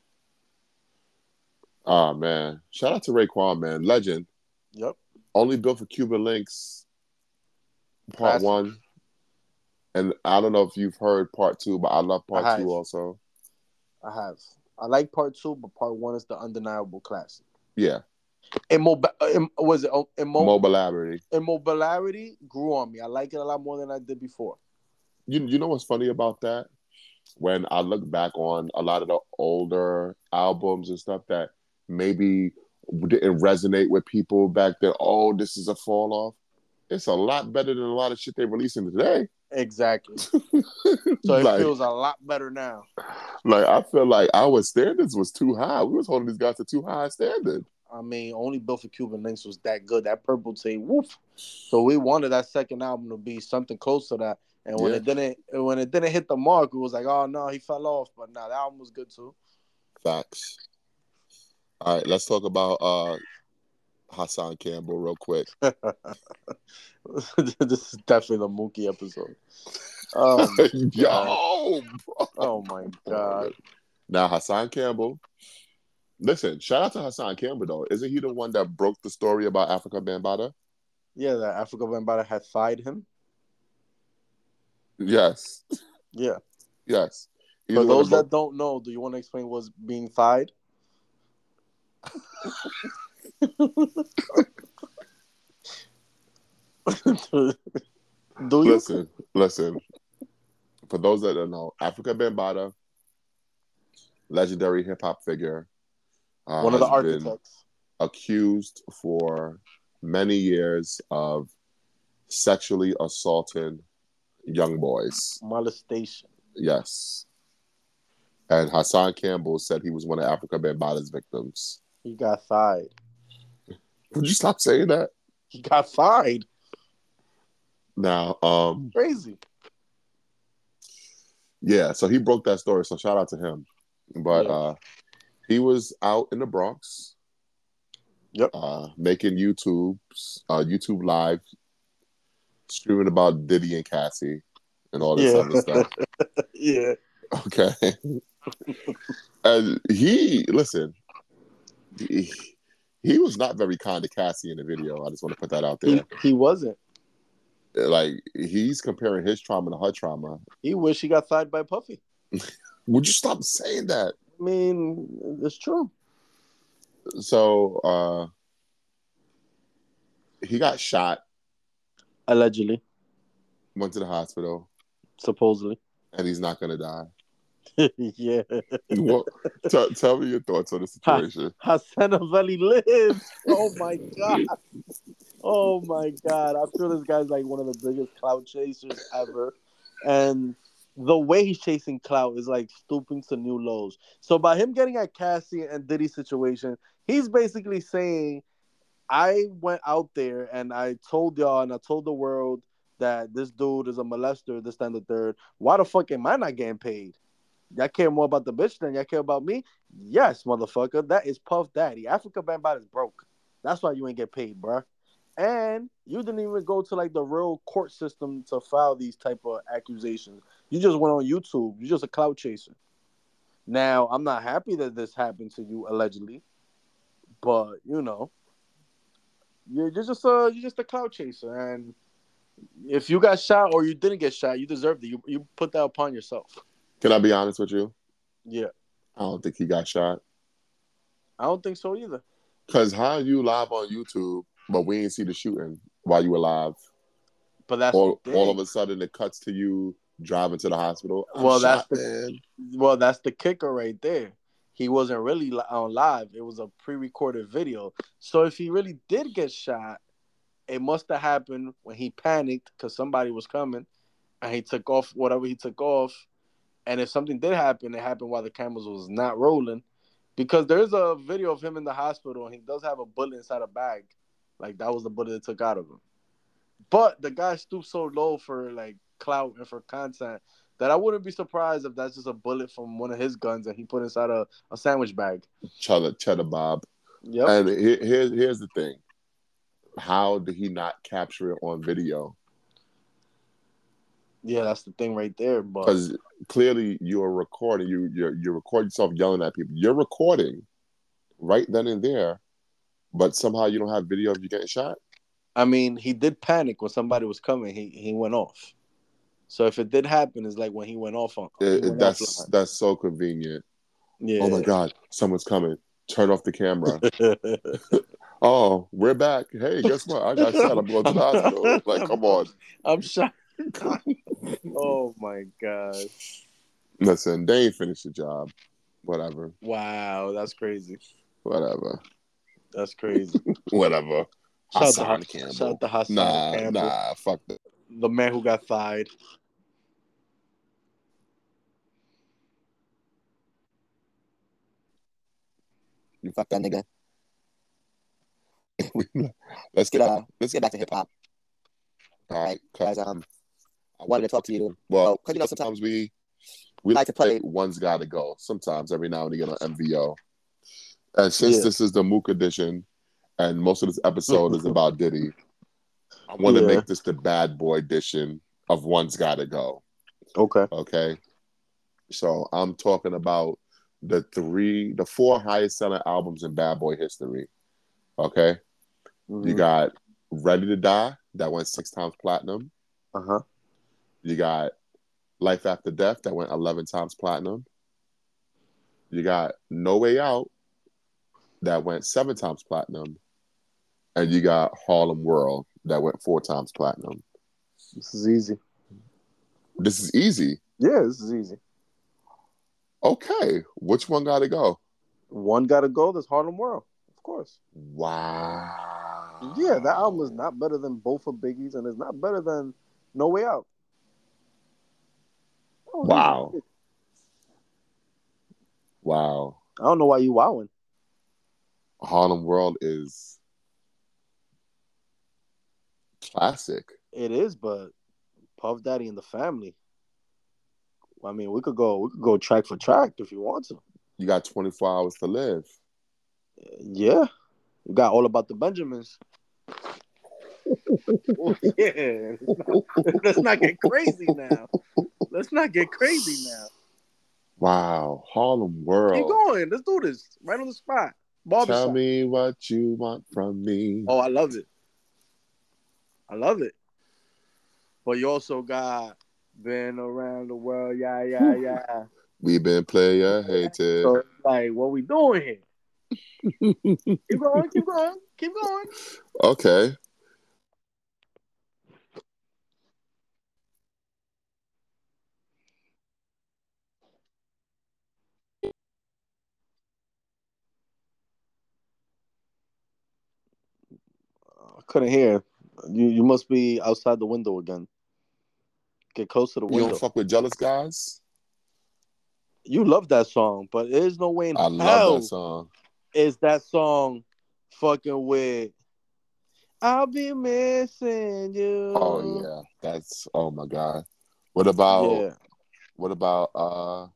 Ah man, shout out to Raekwon, man, legend. Yep. Only built for Cuban Links, part Classic. one. And I don't know if you've heard part two, but I love part I have. two also. I have. I like part two, but part one is the undeniable classic. Yeah, Immob- Im- was it oh, immo- mobility. immobility grew on me. I like it a lot more than I did before. You you know what's funny about that? When I look back on a lot of the older albums and stuff that maybe didn't resonate with people back then. Oh, this is a fall off. It's a lot better than a lot of shit they're releasing today. Exactly. So it like, feels a lot better now. like I feel like our standards was too high. We was holding these guys to too high a standard. I mean, only Built for Cuban Links was that good. That purple tape, woof. So we wanted that second album to be something close to that. And when Yeah. it didn't, when it didn't hit the mark, it was like, oh no, he fell off. But nah, that album was good too. Facts. All right, let's talk about uh Hassan Campbell real quick. this is definitely the Mookie episode. Oh, um, my Yo, bro. oh my god! Now Hassan Campbell. Listen, shout out to Hassan Campbell though. Isn't he the one that broke the story about Afrika Bambaataa? Yeah, that Afrika Bambaataa had fired him. Yes, Yeah. yes. He's For those that don't know, do you want to explain what's being fired? do you? listen, listen. For those that don't know, Afrika Bambaataa, legendary hip hop figure, uh, One of the architects. accused for many years of sexually assaulting young boys. Molestation. Yes. And Hassan Campbell said he was one of Afrika Bambaataa's victims. He got fired. Would you stop saying that? He got fined. Now, um, Crazy. yeah, so he broke that story. So shout out to him. But Yeah. uh he was out in the Bronx. Yep. Uh making YouTube's uh YouTube live streaming about Diddy and Cassie and all this Yeah. other stuff. yeah. Okay. and he listen, he, he was not very kind to Cassie in the video. I just want to put that out He, there. he wasn't. Like he's comparing his trauma to her trauma. He wish he got thighed by Puffy. Would you stop saying that? I mean, it's true. So uh he got shot, Allegedly, went to the hospital, supposedly. and he's not gonna die. yeah. Well, t- tell me your thoughts on the situation. Hassan Valley lives. Oh my god. Oh my god. I feel this guy's like one of the biggest cloud chasers ever. And the way he's chasing clout is like stooping to new lows. So by him getting at Cassie and Diddy situation, he's basically saying, I went out there and I told y'all and I told the world that this dude is a molester, this, that, and the third. Why the fuck am I not getting paid? Y'all care more about the bitch than y'all care about me? Yes, motherfucker. That is Puff Daddy. Afrika Bambaataa is broke. That's why you ain't get paid, bruh. And you didn't even go to like the real court system to file these type of accusations. You just went on YouTube. You're just a clout chaser. Now, I'm not happy that this happened to you allegedly, but you know, you're you're just a you're just a clout chaser, and if you got shot or you didn't get shot, you deserved it. You you put that upon yourself. Can I be honest with you? Yeah, I don't think he got shot. I don't think so either. Cause how you live on YouTube, but we ain't see the shooting while you were live. But that's all, all of a sudden it cuts to you driving to the hospital. I'm Well, that's shot, the- man. Well, that's the kicker right there. He wasn't really on live. It was a pre-recorded video. So if he really did get shot, it must have happened when he panicked because somebody was coming, and he took off whatever he took off. And if something did happen, it happened while the cameras was not rolling, because there's a video of him in the hospital, and he does have a bullet inside a bag, like that was the bullet that took out of him. But the guy stooped so low for like clout and for content that I wouldn't be surprised if that's just a bullet from one of his guns that he put inside a, a sandwich bag. Cheddar, cheddar Bob. Yep. And here, here's here's the thing. How did he not capture it on video? Yeah, that's the thing right there. But Because clearly you're recording. You you're you record yourself yelling at people. You're recording right then and there, but somehow you don't have video of you getting shot. I mean, he did panic when somebody was coming. He he went off. So if it did happen, it's like when he went off on. It- went that's offline. that's so convenient. yeah. Oh my God, someone's coming. Turn off the camera. oh, we're back. Hey, guess what? I got shot. I'm going to the hospital. Like, come on. I'm shocked. oh my god! Listen, they ain't finished the job. Whatever. Wow, that's crazy. Whatever. That's crazy. Whatever. Shout out Hassan to, Campbell. shout out to Hassan Nah, Campbell, nah, fuck that. the man who got thied. You fuck that nigga. let's Get get uh, let's get back to hip hop. All right, guys. Um, I wanted to talk to you. Well, because you know sometimes we we like to play- one's got to go. Sometimes every now and again on MVO. And since Yeah. this is the Mook edition, and most of this episode is about Diddy, I want to Yeah. make this the bad boy edition of one's got to go. Okay. Okay. So I'm talking about the three, the four highest selling albums in bad boy history. Okay. You got Ready to Die, that went six times platinum. Uh huh. You got Life After Death, that went 11 times platinum. You got No Way Out, that went seven times platinum. And you got Harlem World, that went four times platinum. This is easy. This is easy. Yeah, this is easy. Okay. Which one got to go? One got to go. That's Harlem World, of course. Wow. Yeah, that album is not better than both of Biggie's, and it's not better than No Way Out. Oh, Wow. Wow. I don't know why you wowing. Harlem World is Classic. It is, but Puff Daddy and the family. I mean, we could go. We could go track for track if you want to. You got 24 hours to live. Yeah, you got all about the Benjamins. yeah, let's not get crazy now. Let's not get crazy now. Wow. Harlem World. Keep going. Let's do this right on the spot. Barbershop. Tell me what you want from me. Oh, I love it. I love it. But you also got been around the world, yeah, yeah, yeah. We've been player hated. So like, what we doing here? keep going, keep going, keep going. Okay. Couldn't hear. You you must be outside the window again. Get close to the You window. don't fuck with jealous guys? You love that song, but there's no way in I hell love that song. is that song fucking with I'll be missing you. Oh yeah. That's oh my god. What about Yeah. what about uh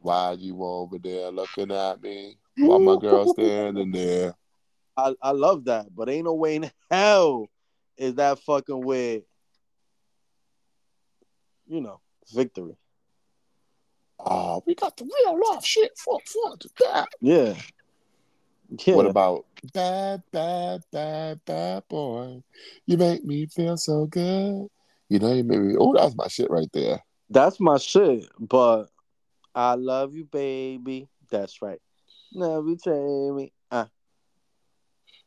why you over there looking at me? While my girl standing there. I, I love that, but ain't no way in hell is that fucking with you know, victory. Oh, we got the real love shit Fuck, fuck, that. Yeah. Yeah. What about bad, bad, bad, bad boy? You make me feel so good. You know, you made me. Oh, that's my shit right there. That's my shit, but I love you, baby. That's right. Never change me.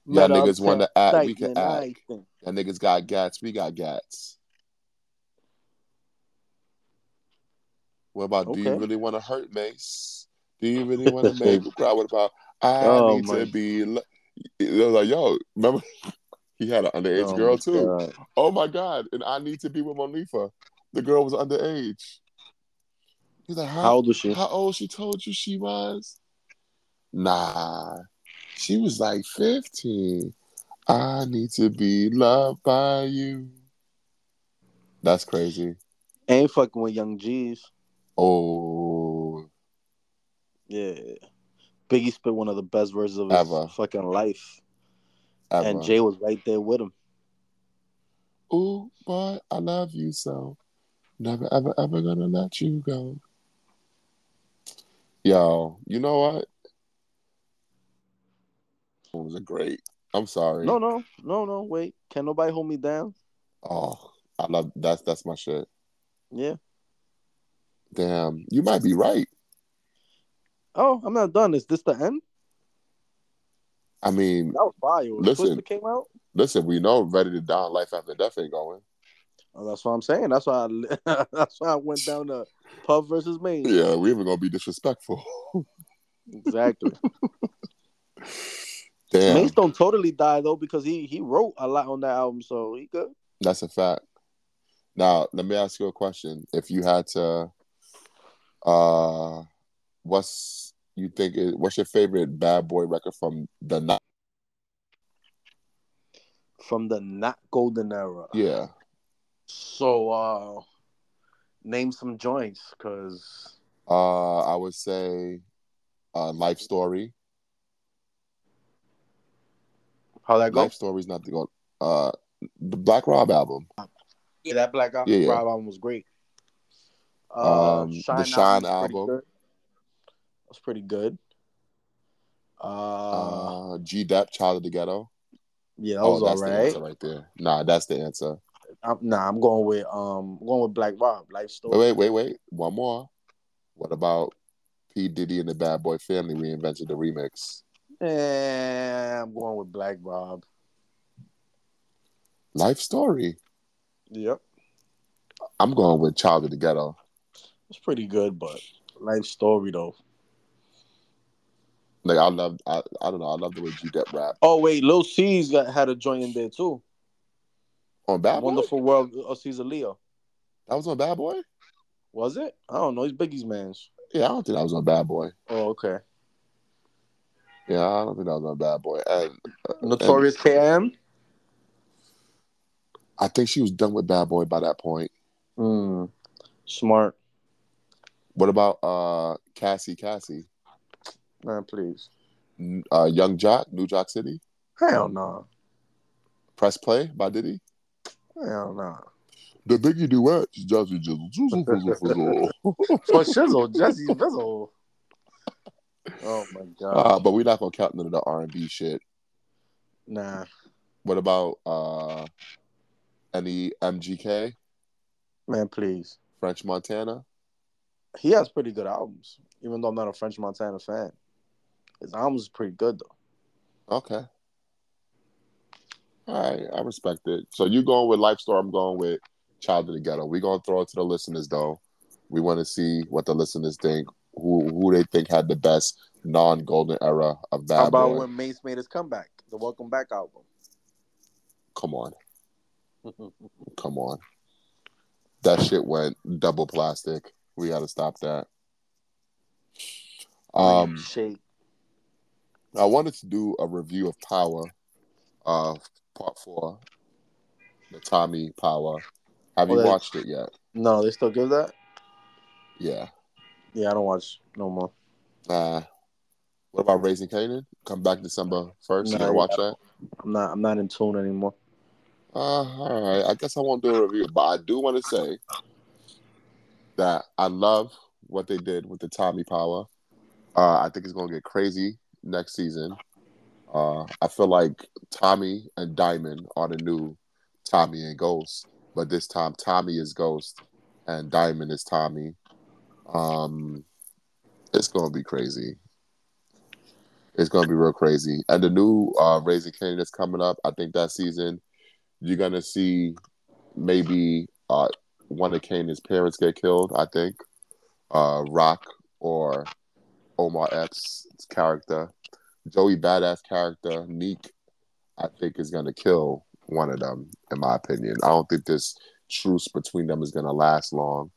Y'all niggas want to act, we can act. Y'all niggas got gats, we got gats. What about do you really want to hurt Mace? Do you really want to make me cry? What about I Oh, need my- to be? lo-" It was like, yo, remember he had an underage Oh, girl too. God. Oh my god! And I need to be with Monifa. The girl was underage. He's like, How how, old was she? how old she told you she was? Nah, she was like fifteen. I need to be loved by you. That's crazy. Ain't fucking with Young G's. Oh, Yeah. Biggie spit one of the best verses of his Ever. fucking life. ever. And Jay was right there with him. Ooh, boy, I love you so. Never, ever, ever gonna let you go. Yo, you know what? Was a great. I'm sorry. No, no, no, no. Wait. Can nobody hold me down? Oh, I love that's that's my shit. Yeah. Damn, you might be right. Oh, I'm not done. Is this the end? I mean, That was fire. Listen. Came out. listen, we know Ready to Die, Life After Death ain't going. Oh, that's what I'm saying. That's why I, that's why I went down to Puff versus Maine. Yeah, we even gonna be disrespectful. Exactly. Damn, Mase don't totally die though because he he wrote a lot on that album, so he good. that's a fact. Now, let me ask you a question. If you had to, uh, what's you think? Is, what's your favorite Bad Boy record from the night? From the not golden era. Yeah, So uh name some joints because uh, I would say, uh, Life Story. How that go? Life Story is not the go. Uh, the Black Rob album. Yeah, that Black Rob Yeah, yeah. album was great. Uh, Um, the Shyne album. good. That's pretty good. Uh, Uh, G Dep, Child of the Ghetto. yeah, that Oh, was that's all the right. answer right there. Nah, that's the answer. I'm, nah, I'm going with um, I'm going with Black Rob, Life Story. Wait, wait, wait, wait. One more. What about P Diddy and the Bad Boy Family reinvented the remix? Eh, I'm going with Black Rob. Life Story. Yep, I'm going with Child of the Ghetto. it's pretty good, but Life Story though. Like I love, I, I don't know, I love the way G Dep rap Oh wait, Lil Cease got had a joint in there too. on Bad Boy. Wonderful World of Cease A Leo. That was on Bad Boy. Was it? I don't know. He's Biggie's man's. Yeah, I don't think that was on Bad Boy. Oh, okay. Yeah, I don't think that was on Bad Boy. And Notorious KM. I think she was done with Bad Boy by that point. Mm, smart. What about uh Cassie Cassie? Man, please. Uh, Yung Joc, New Joc City. Hell no. Press Play by Diddy. Hell no. The Biggie duet. Jazzy Jizzle, Jizzle, Fizzle, Fizzle. For Shizzle, Jesse Fizzle. Oh my god. Uh, but we're not gonna count none of the R and B shit. nah. What about uh any MGK, Man, please. French Montana? He has pretty good albums, even though I'm not a French Montana fan. His albums is pretty good though. Okay. All right, I respect it. So you going with Life Story? I'm going with Child of the Ghetto. We're gonna throw it to the listeners though. We want to see what the listeners think. Who who they think had the best non golden era of Bad How about Boy? when Mase made his comeback, the Welcome Back album? Come on, come on. That shit went double plastic. We got to stop that. Um, Shake. I wanted to do a review of Power, uh, part four, the Tommy Power. Have you Oh, watched it yet? No, they still give that? Yeah. Yeah, I don't watch no more. Uh, what about Raising Kanan? Come back December first. you Nah, gonna yeah. watch that? I'm not. I'm not in tune anymore. Uh, all right. I guess I won't do a review, but I do want to say that I love what they did with the Tommy Power. Uh, I think it's gonna get crazy next season. Uh, I feel like Tommy and Diamond are the new Tommy and Ghost, but this time Tommy is Ghost and Diamond is Tommy. Um, it's gonna be crazy. It's gonna be real crazy. And the new uh, Raising Kanan that's coming up, I think that season you're gonna see maybe uh, one of Kanan's parents get killed. I think uh, Rock or Omar Epps' character, Joey Badass character, Neek, I think is gonna kill one of them. In my opinion, I don't think this truce between them is gonna last long.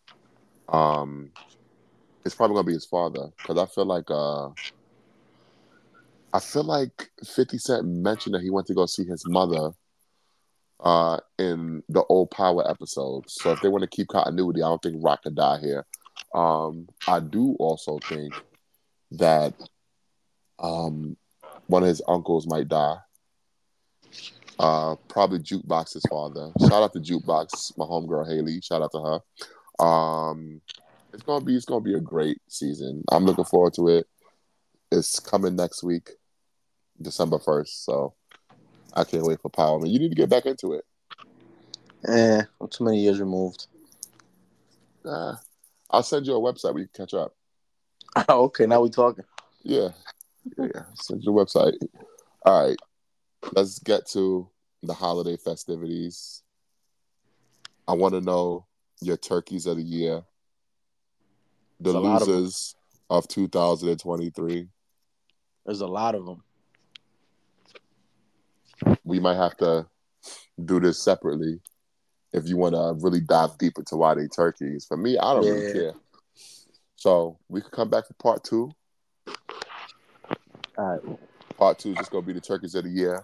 Um, it's probably gonna be his father because I feel like uh, I feel like Fifty Cent mentioned that he went to go see his mother uh, in the old Power episodes. So if they want to keep continuity, I don't think Rock could die here. Um, I do also think that um, one of his uncles might die. Uh, probably Jukebox's father. Shout out to Jukebox, my homegirl Haley. Shout out to her. Um, it's gonna be it's gonna be a great season. I'm looking forward to it. It's coming next week, December first. So I can't wait for Power. Man, you need to get back into it. Eh, I'm too many years removed. Uh, I'll send you a website where you can catch up. okay, now we're talking. Yeah, yeah. Send you a website. All right, let's get to the holiday festivities. I want to know your turkeys of the year, the lot of losers of 2023. There's a lot of them. We might have to do this separately if you want to really dive deep into why they turkeys. For me, I don't really care. So we could come back for part two. All right. Part two is just gonna be the turkeys of the year.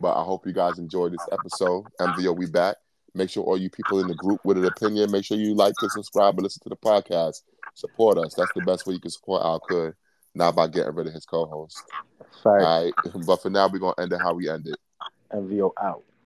But I hope you guys enjoyed this episode. MVO, we back. Make sure all you people in the group with an opinion, make sure you like and subscribe and listen to the podcast. Support us. That's the best way you can support Al Cood. Not by getting rid of his co-host. All Sorry. right. But for now, we're gonna end it how we ended. MVO out.